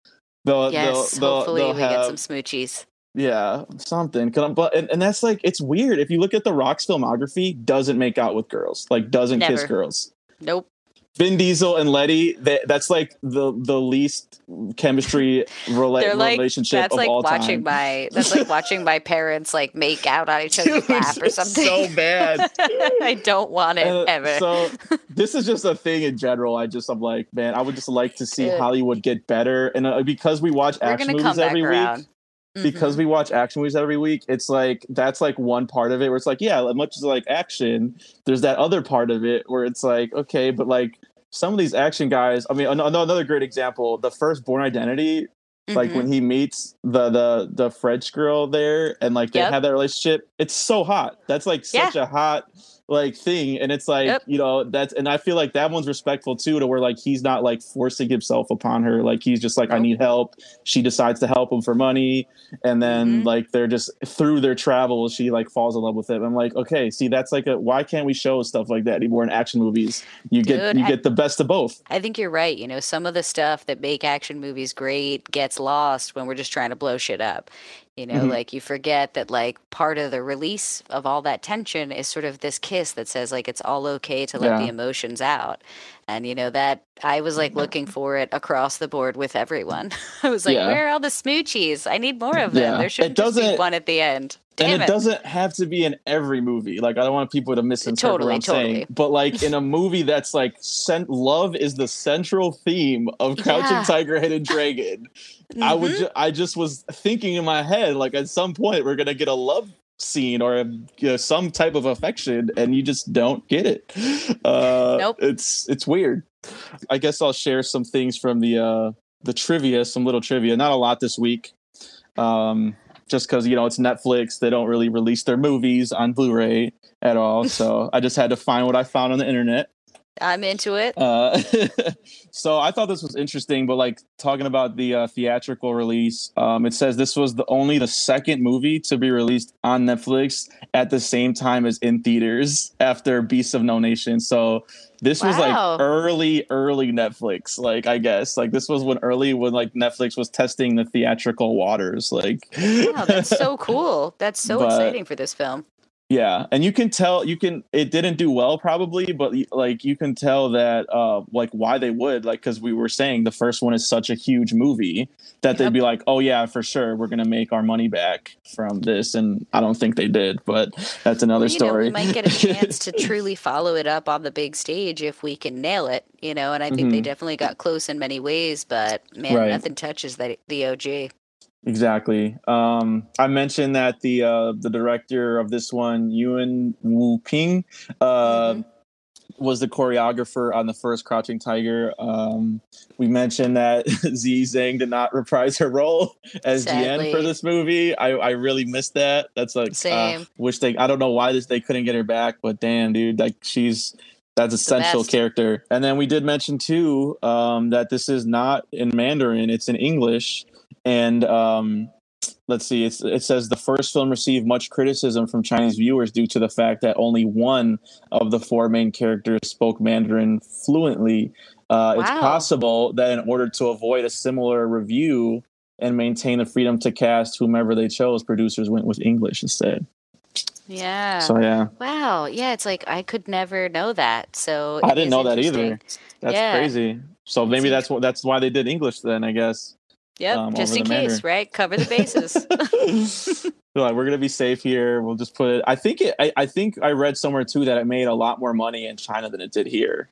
The, yes, the, the, hopefully we have, get some smoochies. Yeah, something. But and, and that's like it's weird. If you look at the Rock's filmography, doesn't make out with girls. Like doesn't Never. kiss girls. Nope. Vin Diesel and Letty, they, that's like the the least chemistry rela- like, relationship that's of like all watching time. My, that's like watching my parents like make out on each other's lap or something. So bad. I don't want it and ever. So this is just a thing in general. I just I'm like, man, I would just like to see Good. Hollywood get better, and uh, because we watch We're action movies every week mm-hmm. because we watch action movies every week it's like that's like one part of it where it's like yeah as much as like action there's that other part of it where it's like okay but like some of these action guys i mean another great example the first Bourne Identity Mm-hmm. like when he meets the the the french girl there and like they yep. have that relationship it's so hot that's like such yeah. a hot like thing. And it's like yep. you know that's and i feel like that one's respectful too to where like he's not like forcing himself upon her. Like he's just like nope. i need help. She decides to help him for money. And then mm-hmm. like they're just through their travels she like falls in love with him. I'm like okay see that's like a why can't we show stuff like that anymore in action movies? You Dude, get you I, get the best of both. I think you're right you know some of the stuff that make action movies great gets lost when we're just trying to blow shit up you know, mm-hmm. like you forget that like part of the release of all that tension is sort of this kiss that says like it's all okay to let yeah. the emotions out. And you know that I was like looking for it across the board with everyone. I was like, yeah. where are all the smoochies? I need more of them. Yeah. There should just be one at the end. Damn and it, it, doesn't have to be in every movie. Like I don't want people to misinterpret totally, what I'm totally. saying. But like in a movie that's like sent, love is the central theme of Crouching yeah. Tiger, Hidden Dragon. Mm-hmm. I would mm-hmm. ju- I just was thinking in my head like at some point we're gonna get a love scene or a, you know, some type of affection and you just don't get it. Uh, nope. It's it's weird. I guess I'll share some things from the uh, the trivia, some little trivia. Not a lot this week. Um, just because you know it's Netflix. They don't really release their movies on Blu-ray at all. So I just had to find what I found on the internet. I'm into it. Uh, so I thought this was interesting, but like talking about the uh, theatrical release, um, it says this was the only the second movie to be released on Netflix at the same time as in theaters after Beasts of No Nation. So this wow. was like early, early Netflix. Like I guess like this was when early when like Netflix was testing the theatrical waters. Like wow, that's so cool. That's so but, exciting for this film. Yeah, and you can tell you can it didn't do well probably, but like you can tell that uh like why they would like because we were saying the first one is such a huge movie that yep. they'd be like, oh yeah, for sure, we're gonna make our money back from this, and I don't think they did, but that's another well, story. Know, we might get a chance to truly follow it up on the big stage if we can nail it, you know. And I think mm-hmm. they definitely got close in many ways, but man, right. nothing touches that the OG. Exactly. Um, I mentioned that the uh, the director of this one, Yuen Woo-ping, uh, mm-hmm. was the choreographer on the first Crouching Tiger. Um, we mentioned that Ziyi Zhang did not reprise her role as Sadly. for this movie. I, I really missed that. That's like uh, same. Uh, wish they. I don't know why this they couldn't get her back, but damn, dude, like she's that's essential character. And then we did mention too um, that this is not in Mandarin; it's in English and um, let's see, it says the first film received much criticism from Chinese viewers due to the fact that only one of the four main characters spoke Mandarin fluently. Uh, wow. It's possible that in order to avoid a similar review and maintain the freedom to cast whomever they chose, producers went with English instead. Yeah. So yeah. Wow. Yeah, it's like I could never know that. So I didn't know that either. That's yeah. crazy. So maybe that's what that's why they did English then, I guess. Yep, um, just in case, right? Cover the bases. like we're gonna be safe here. We'll just put it. I think it. I, I, think I read somewhere too that it made a lot more money in China than it did here.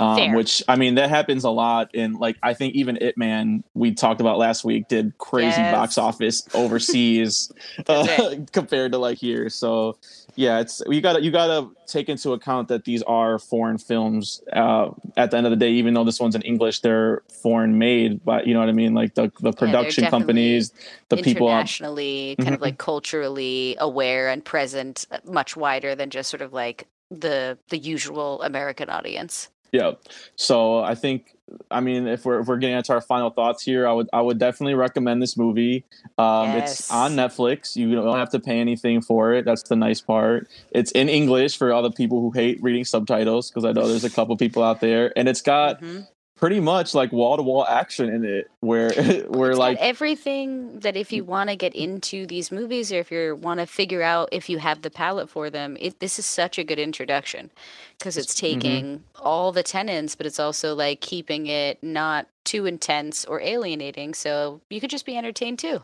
Um, which I mean, that happens a lot in like I think even Ip Man we talked about last week did crazy yes. box office overseas uh, compared to like here. So yeah, it's you got to you got to take into account that these are foreign films. Uh, at the end of the day, even though this one's in English, they're foreign made. But you know what I mean, like the the production yeah, companies, the people internationally, kind mm-hmm. of like culturally aware and present, uh, much wider than just sort of like the the usual American audience. Yeah. So I think I mean if we're if we're getting into our final thoughts here, I would I would definitely recommend this movie. Um yes. it's on Netflix. You don't have to pay anything for it. That's the nice part. It's in English for all the people who hate reading subtitles because I know there's a couple people out there and it's got mm-hmm pretty much like wall to wall action in it where where it's like everything that if you want to get into these movies or if you want to figure out if you have the palette for them it, this is such a good introduction because it's mm-hmm. taking mm-hmm. all the tenants but it's also like keeping it not too intense or alienating so you could just be entertained too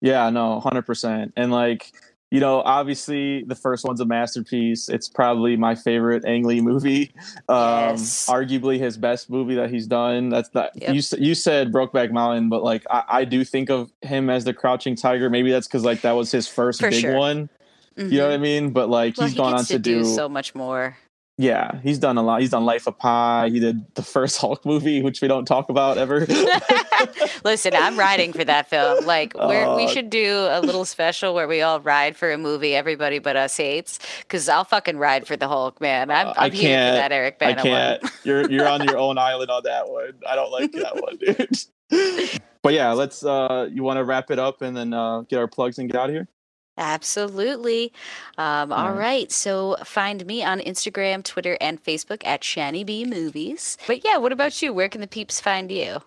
yeah no 100% and like you know, obviously the first one's a masterpiece. It's probably my favorite Ang Lee movie. Um, yes. Arguably his best movie that he's done. That's not yep. you. You said Brokeback Mountain, but like I, I, do think of him as the Crouching Tiger. Maybe that's because like that was his first For big sure. one. Mm-hmm. You know what I mm-hmm. mean? But like well, he's he gone on to, to do, do so much more. Yeah, he's done a lot. He's done Life of Pi. He did the first Hulk movie, which we don't talk about ever. Listen, I'm riding for that film. Like, uh, we should do a little special where we all ride for a movie everybody but us hates. Because I'll fucking ride for the Hulk, man. I'm, I'm I here for that Eric Bana I can't. One. you're you're on your own island on that one. I don't like that one, dude. but yeah, let's. uh You want to wrap it up and then uh get our plugs and get out of here? Absolutely. Um, all right. right. So find me on Instagram, Twitter, and Facebook at Shani B Movies. But yeah, what about you? Where can the peeps find you?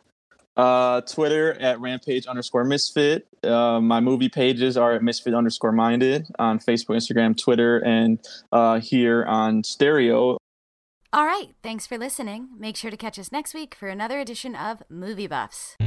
Uh, Twitter at rampage underscore misfit. Uh, my movie pages are at misfit underscore minded on Facebook, Instagram, Twitter, and uh, here on stereo. All right. Thanks for listening. Make sure to catch us next week for another edition of Movie Buffs.